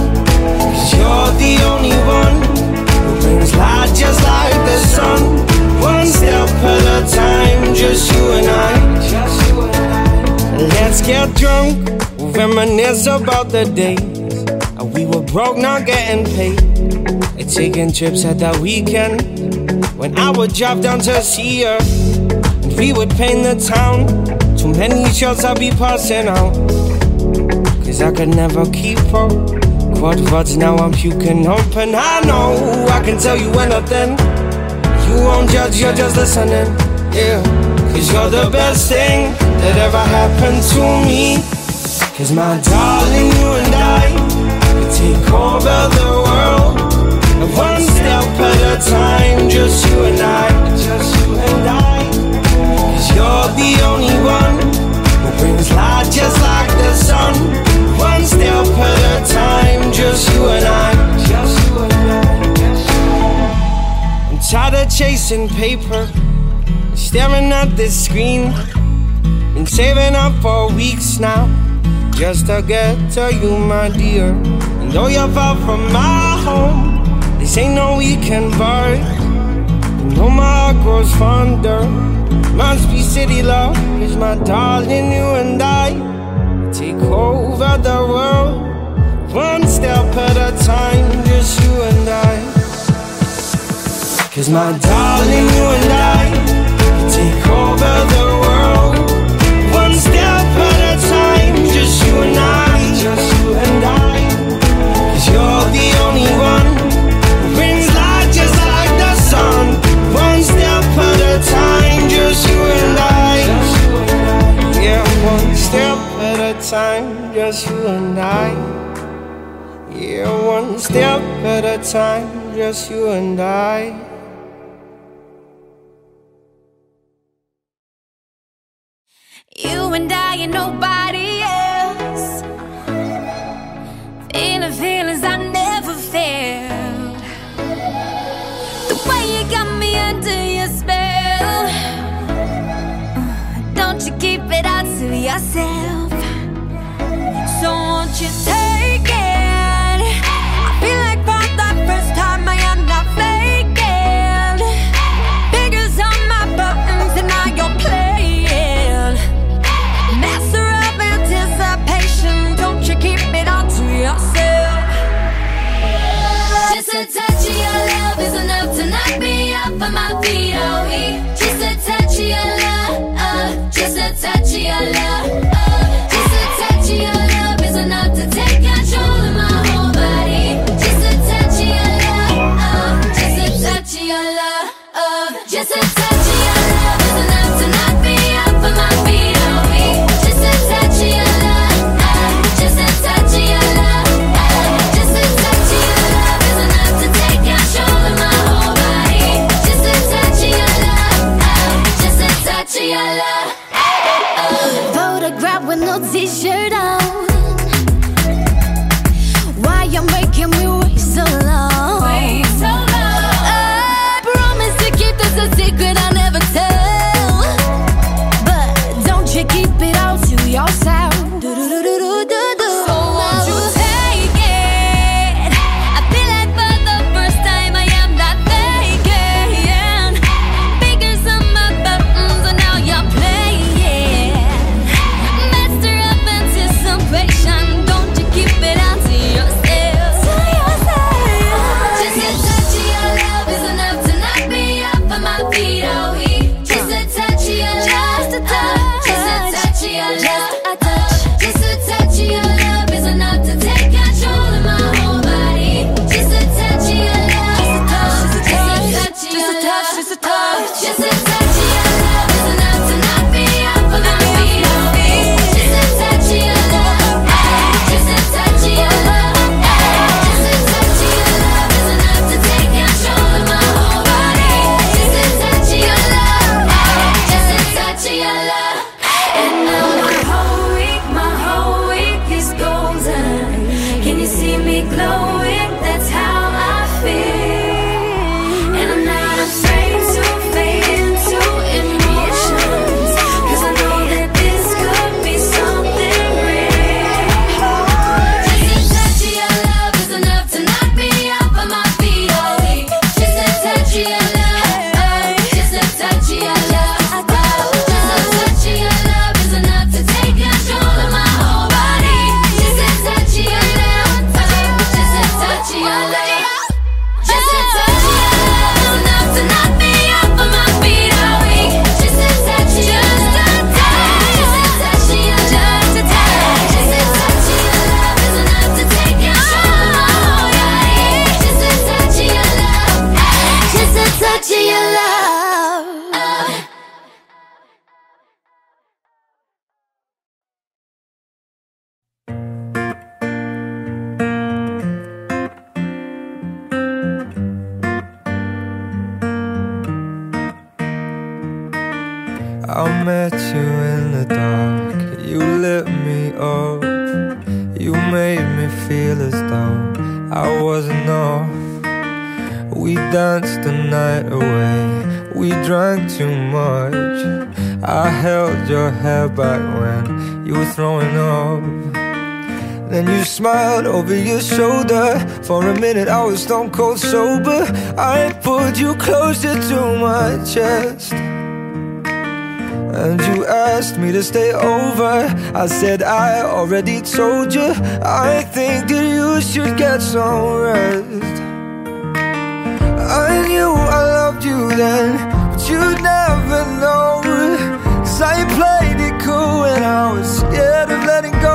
Cause you're the only one who brings light just like the sun. One step at a time, just you and I. Just you and I. Let's get drunk, we'll reminisce about the days. We were broke, not getting paid. Taking trips at the weekend when I would drive down to see her, and we would paint the town. Too many shots I'd be passing out. Cause I could never keep up. Quad vods, now I'm puking. And I know I can tell you anything. You won't judge, you're just listening. Yeah. Cause you're the best thing that ever happened to me. Cause my darling, you and I could take over the world. One step at a time, just you and I, just you and I. Cause you're the only one who brings light just like the sun. One step at a time, just you and I, just you and I. I'm tired of chasing paper, staring at this screen. Been saving up for weeks now, just to get to you, my dear. And though you're far from my home, this ain't no weekend bar. You know my heart grows fonder. Must be city love, cause my darling, you and I take over the world. One step at a time, just you and I. Cause my darling, you and I take over the world. One step at a time, just you and I, just you and I. Cause you're the only one time, just you and I. Yeah, one step at a time, just you and I. Yeah, one step at a time, just you and I. You and I and nobody else. Feeling feelings I never felt. The way you got me under keep it all to yourself. So won't you take a too much. I held your hair back when you were throwing up. Then you smiled over your shoulder. For a minute, I was stone cold sober. I pulled you closer to my chest. And you asked me to stay over. I said, I already told you. I think that you should get some rest. I knew I loved you then, you'd never know. Cause I played it cool when I was scared of letting go.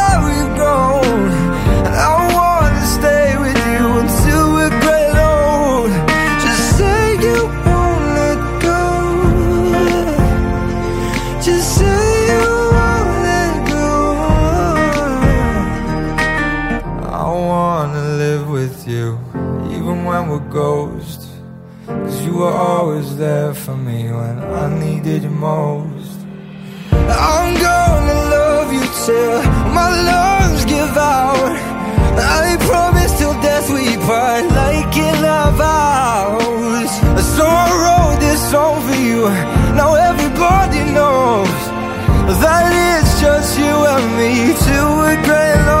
were always there for me when I needed you most. I'm gonna love you till my lungs give out. I promise till death we part like in our vows. So I wrote this song for you. Now everybody knows that it's just you and me till we're grey old.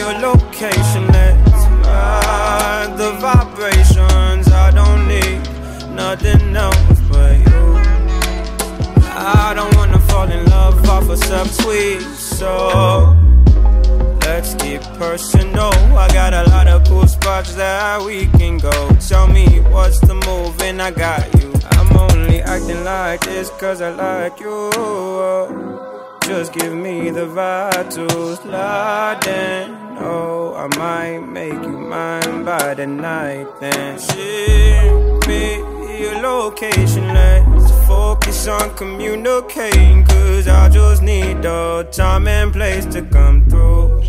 Your location. Let's ride the vibrations. I don't need nothing else but you. I don't wanna fall in love off a subtweet, so let's get personal. I got a lot of cool spots that we can go. Tell me what's the move, and I got you. I'm only acting like this cause I like you. Just give me the slide in. Oh, I might make you mine by the night. Then ship me your location. Let's focus on communicating. Cause I just need the time and place to come through.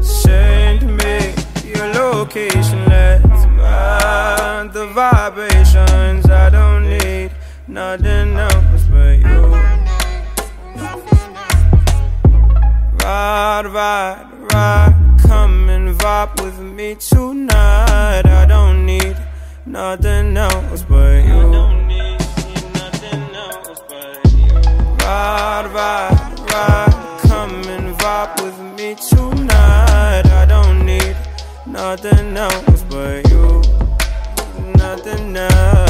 Send me your location. Let's ride the vibrations. I don't need nothing else but you. Ride, ride, ride, come and vibe with me tonight. I don't need nothing else but you. Ride, ride, ride, come and vibe with me tonight. I don't need nothing else but you. Nothing else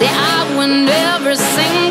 Ask for advice, get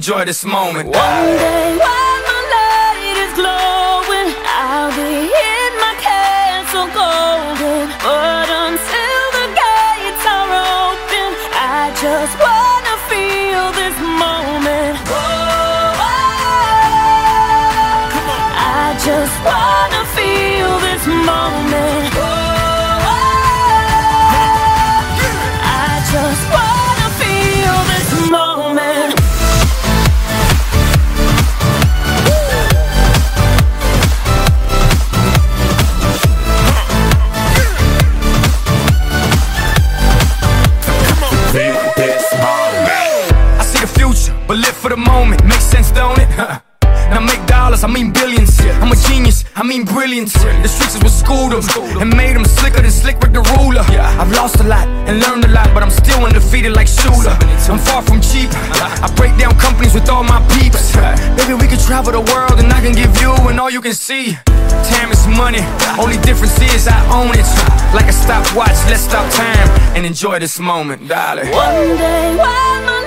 enjoy this moment. travel the world and I can give you and all you can see. Time is money, only difference is I own it. Like a stopwatch, let's stop time and enjoy this moment, darling. One day, while my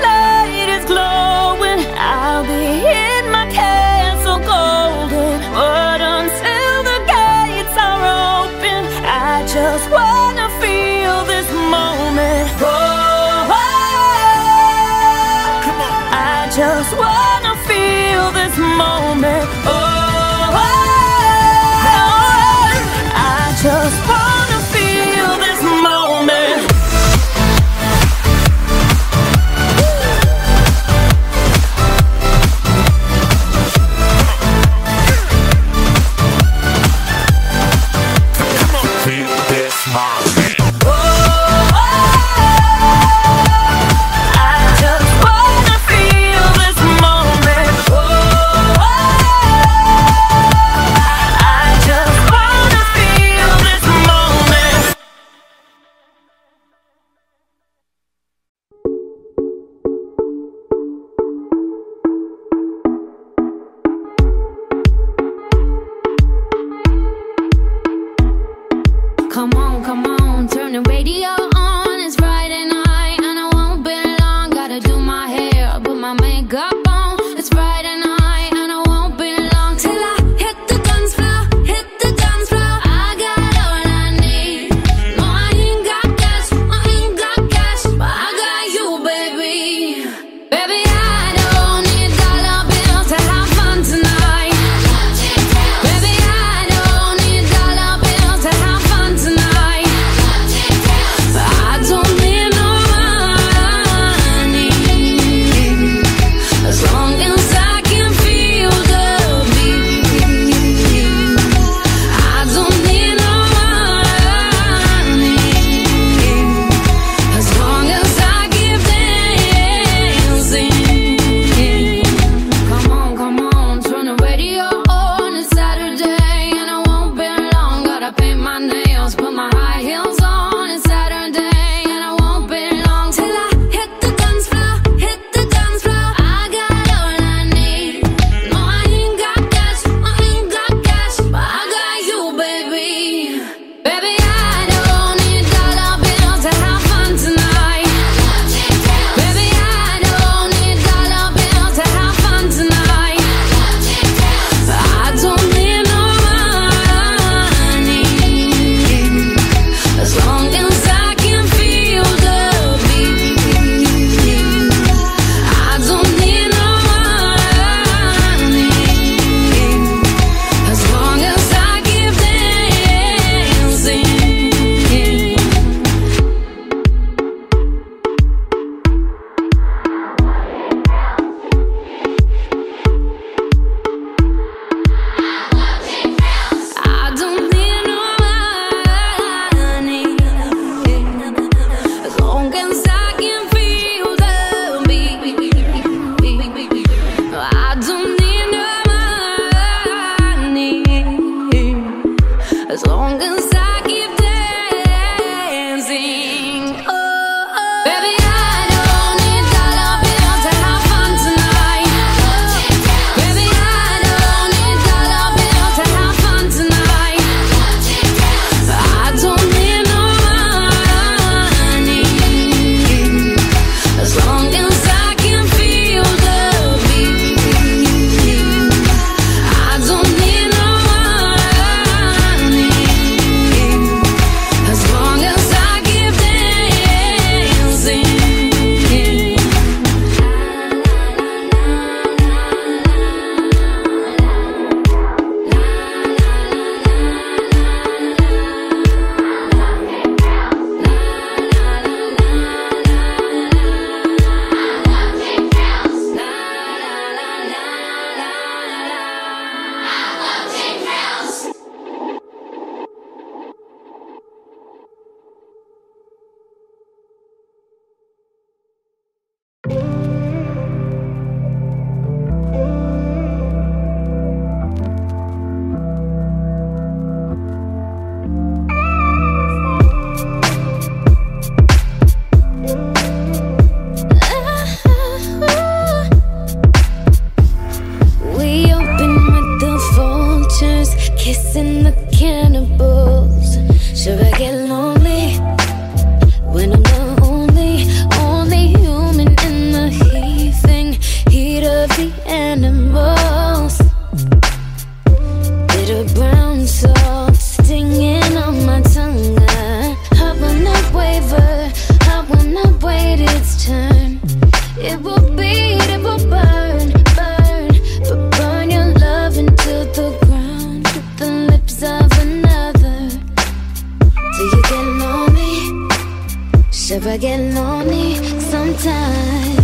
I get lonely sometimes.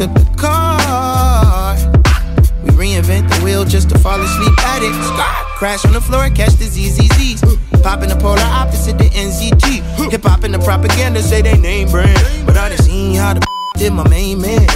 Took the car. We reinvent the wheel just to fall asleep at it. Crash on the floor, catch the ZZZs. Pop in the polar opposite the NZG. Hip hop and the propaganda say they name brand. But I done seen how the did my main man.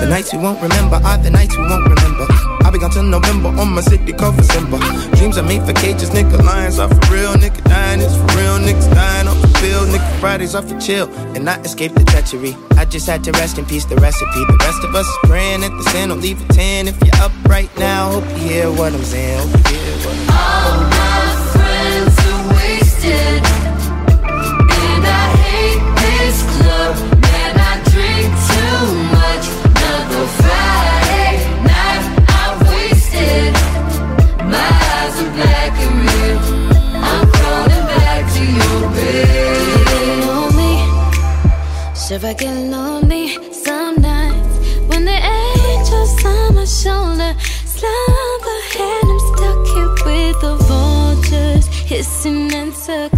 The nights we won't remember are the nights we won't remember. I'll be gone till November on my city call for Simba. Dreams are made for cages, nigga. Lions are for real, nigga. Dying is for real, niggas dying off the field, nigga. Fridays off for chill and not escape the treachery. I just had to rest in peace, the recipe. The rest of us is praying at the sin, don't leave a 10 if you're up right now. Hope you hear what I'm saying. Hope you hear what I'm saying. All my friends are wasted, Sure, I get lonely some nights when the angels on my shoulder slumber and I'm stuck here with the vultures hissing and circling.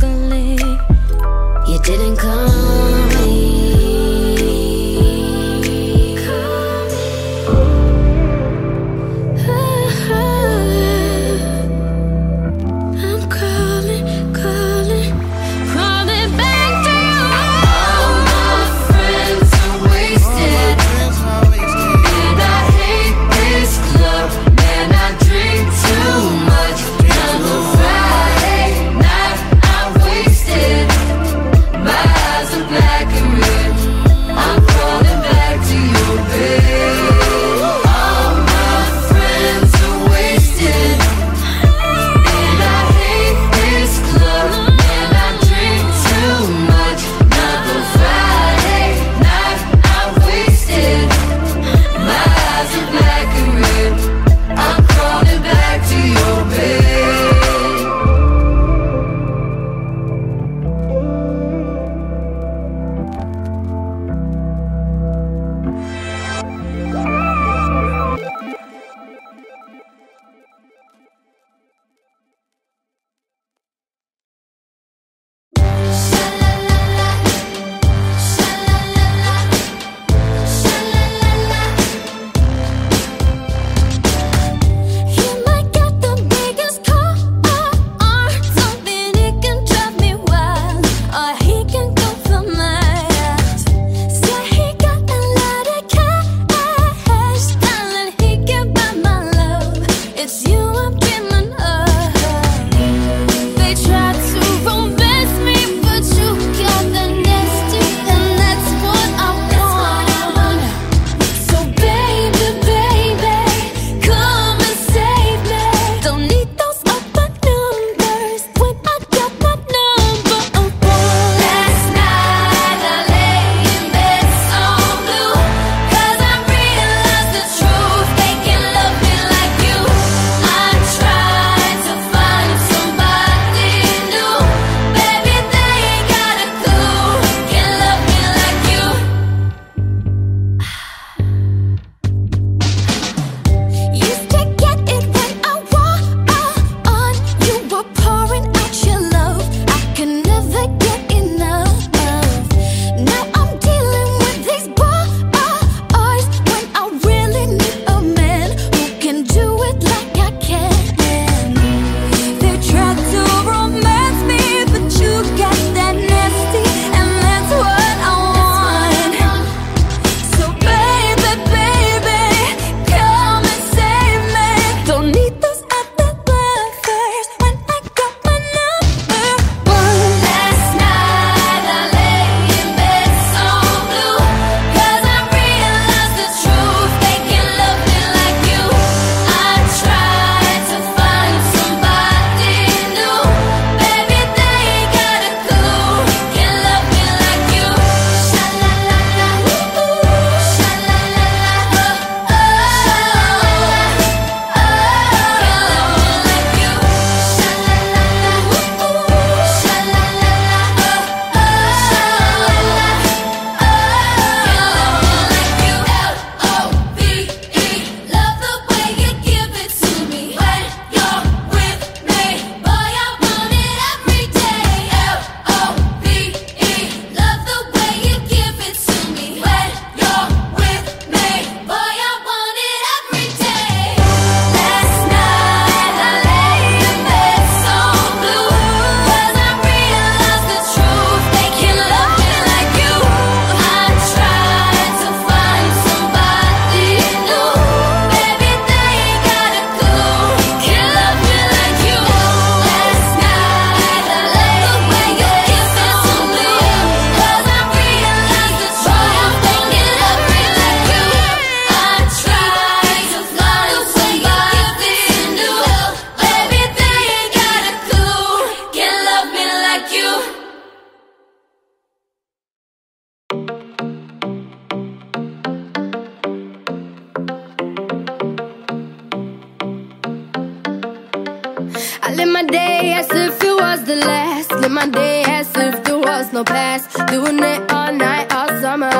my day as if there was no past. Doing it all night, all summer.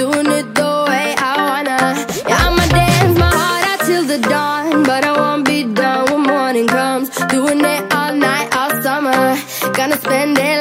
Doing it the way I wanna. Yeah, I'ma dance my heart out till the dawn. But I won't be done when morning comes. Doing it all night, all summer. Gonna spend it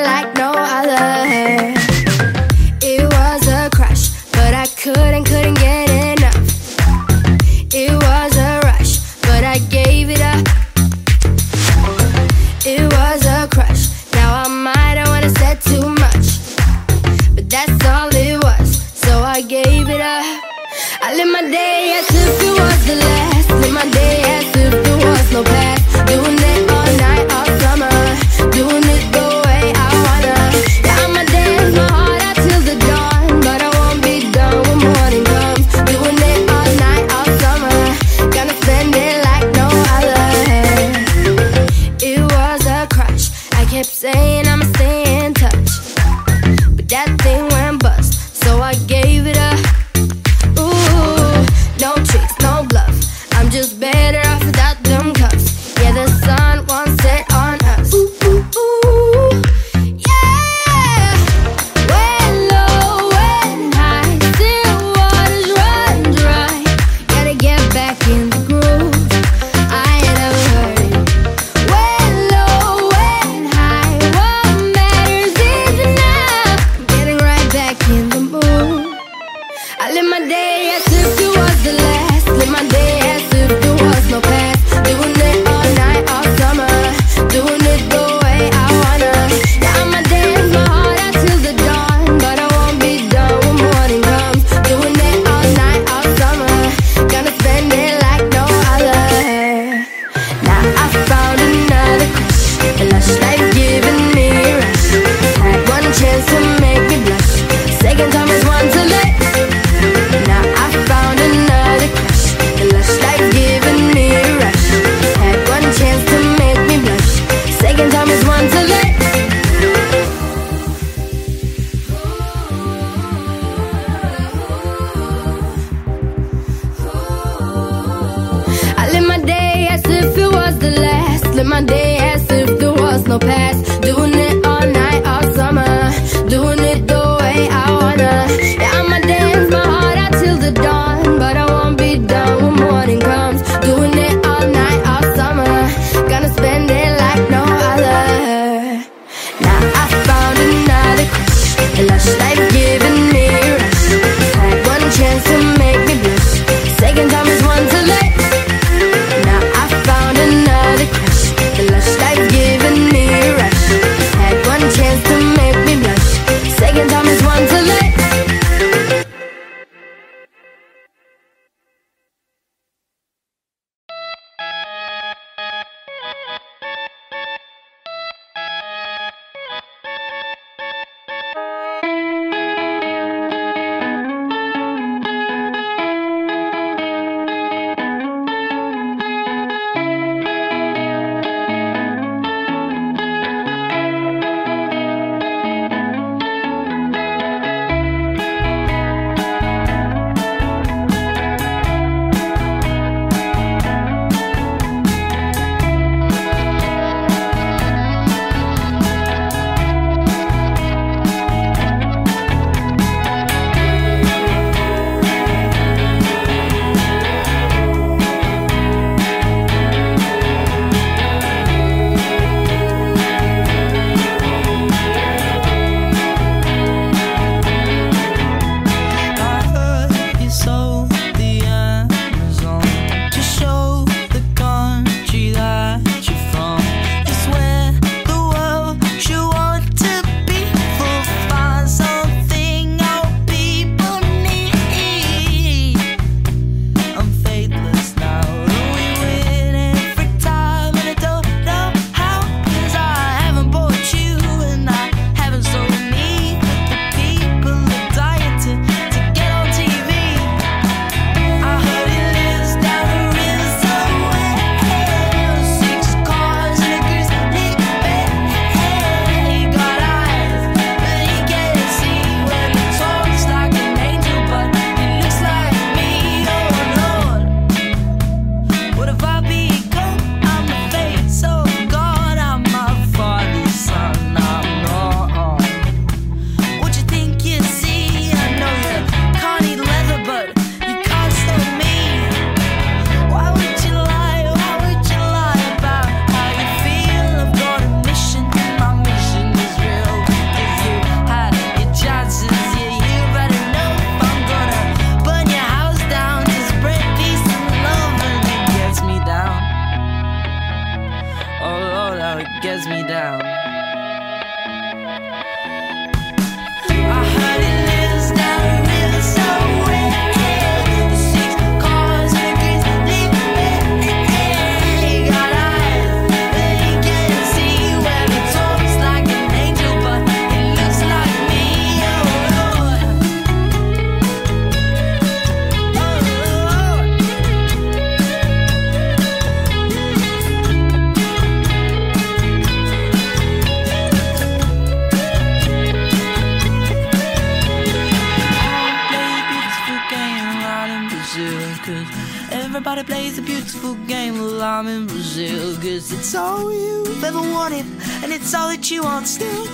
I'm in Brazil. Cause it's all you've ever wanted, and it's all that you want still.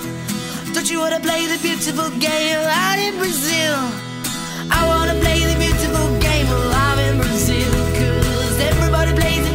Don't you wanna play the beautiful game out in Brazil? I wanna play the beautiful game I'm in Brazil. Cause everybody plays the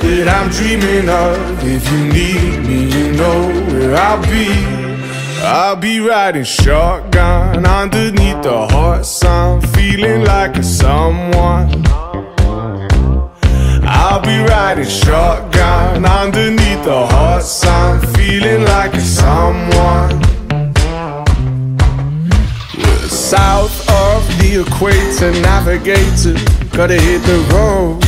that I'm dreaming of. If you need me, you know where I'll be. I'll be riding shotgun underneath the hot sun, feeling like a someone. I'll be riding shotgun underneath the hot sun, feeling like a someone. South of the equator, navigator. Gotta hit the road,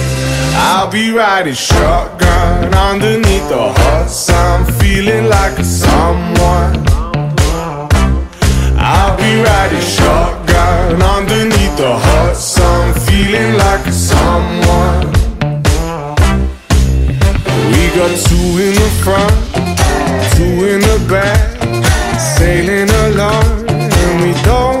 I'll be riding shotgun underneath the hot sun, feeling like a someone. I'll be riding shotgun underneath the hot sun, feeling like a someone. We got two in the front, two in the back, sailing along, and we don't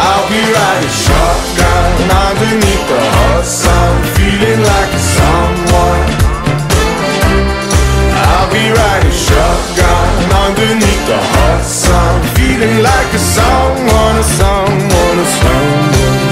I'll be riding shotgun underneath the hot sun, feeling like a someone. I'll be riding shotgun underneath the hot sun, feeling like a someone, a someone, a someone.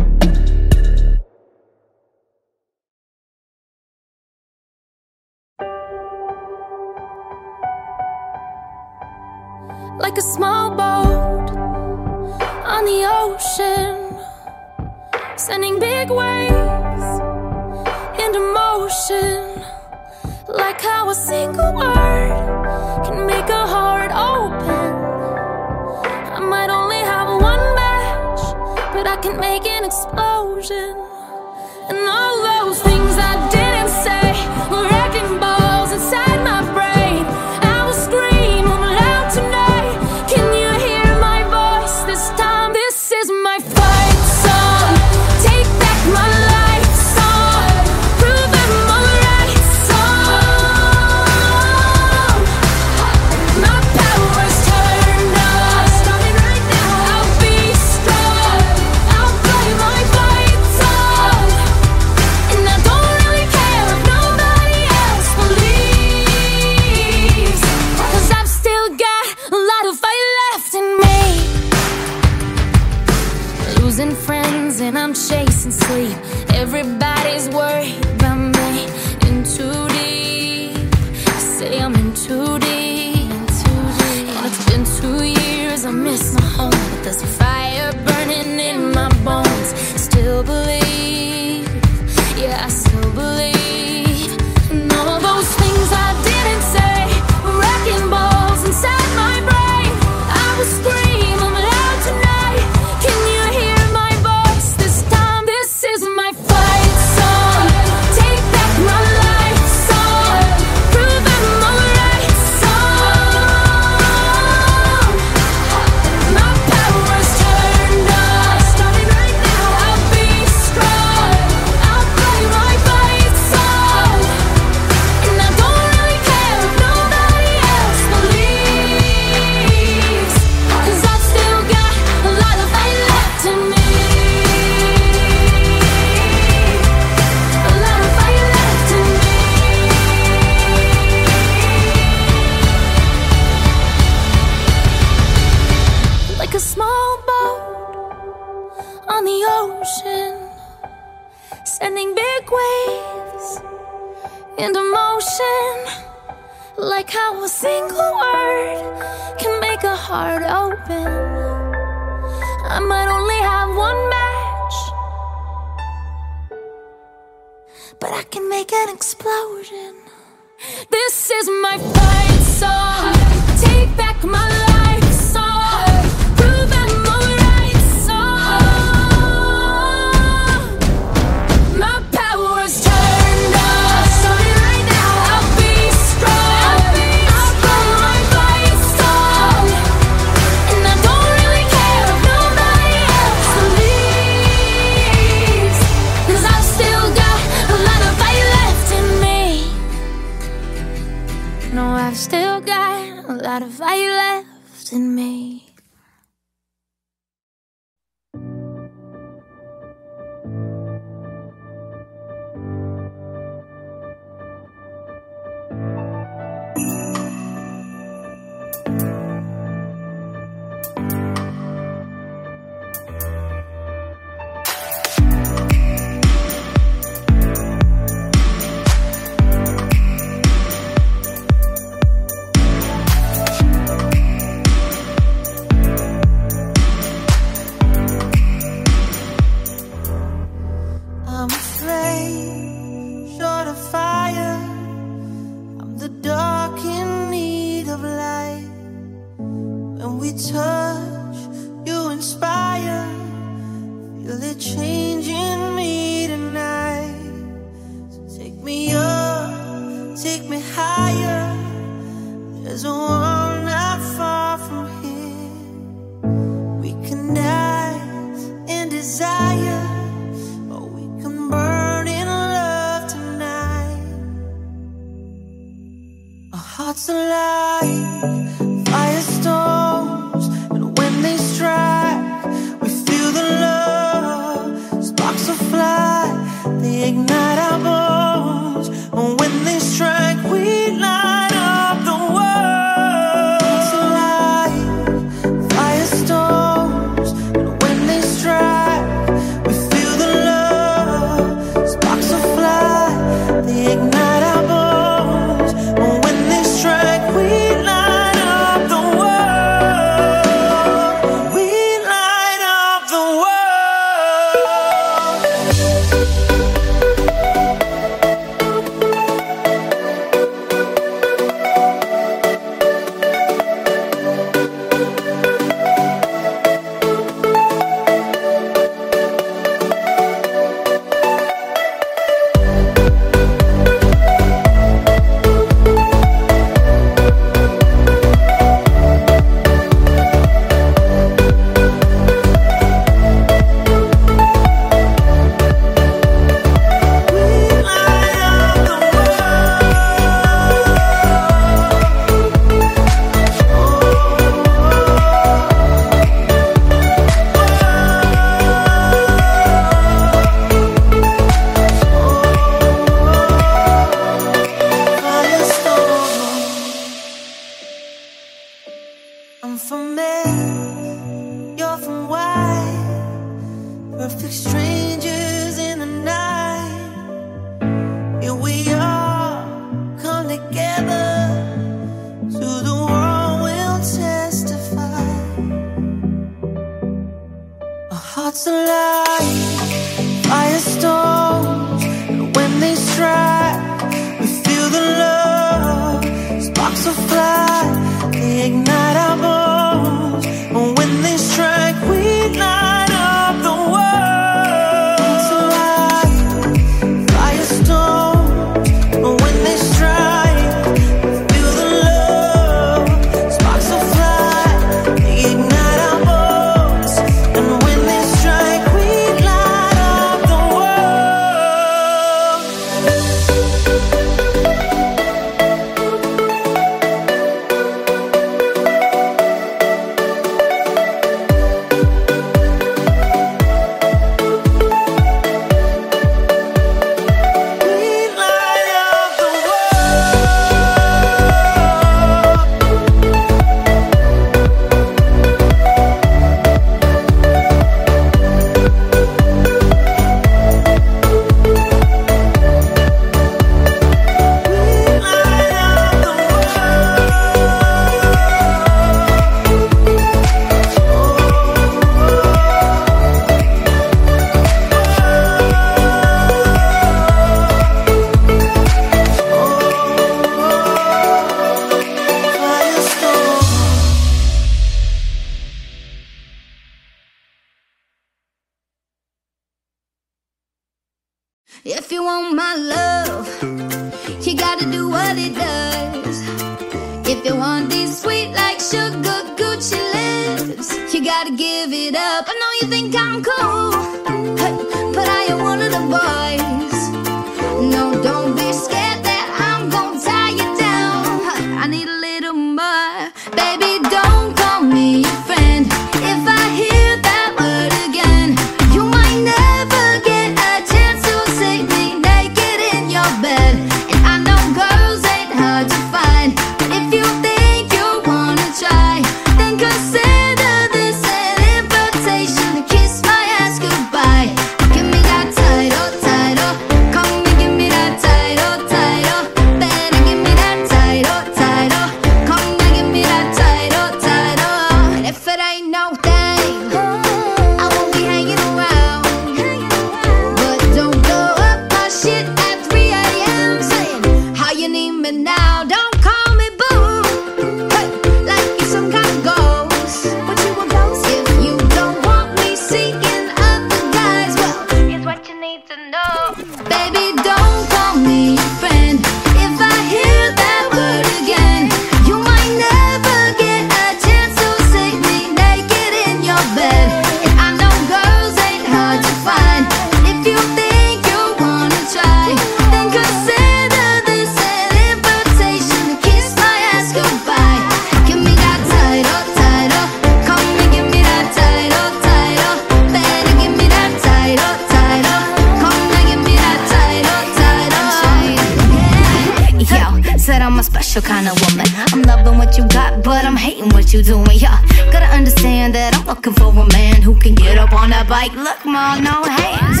on a bike, look, mom, no hands.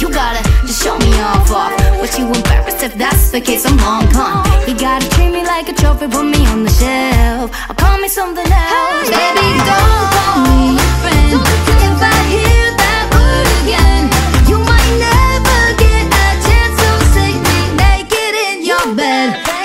you gotta just show me off off. What you embarrassed if that's the case, I'm long gone. You gotta treat me like a trophy, put me on the shelf. Or call me something else. Baby, don't call me a friend. If I hear that word again, you might never get a chance to so see me naked in your bed.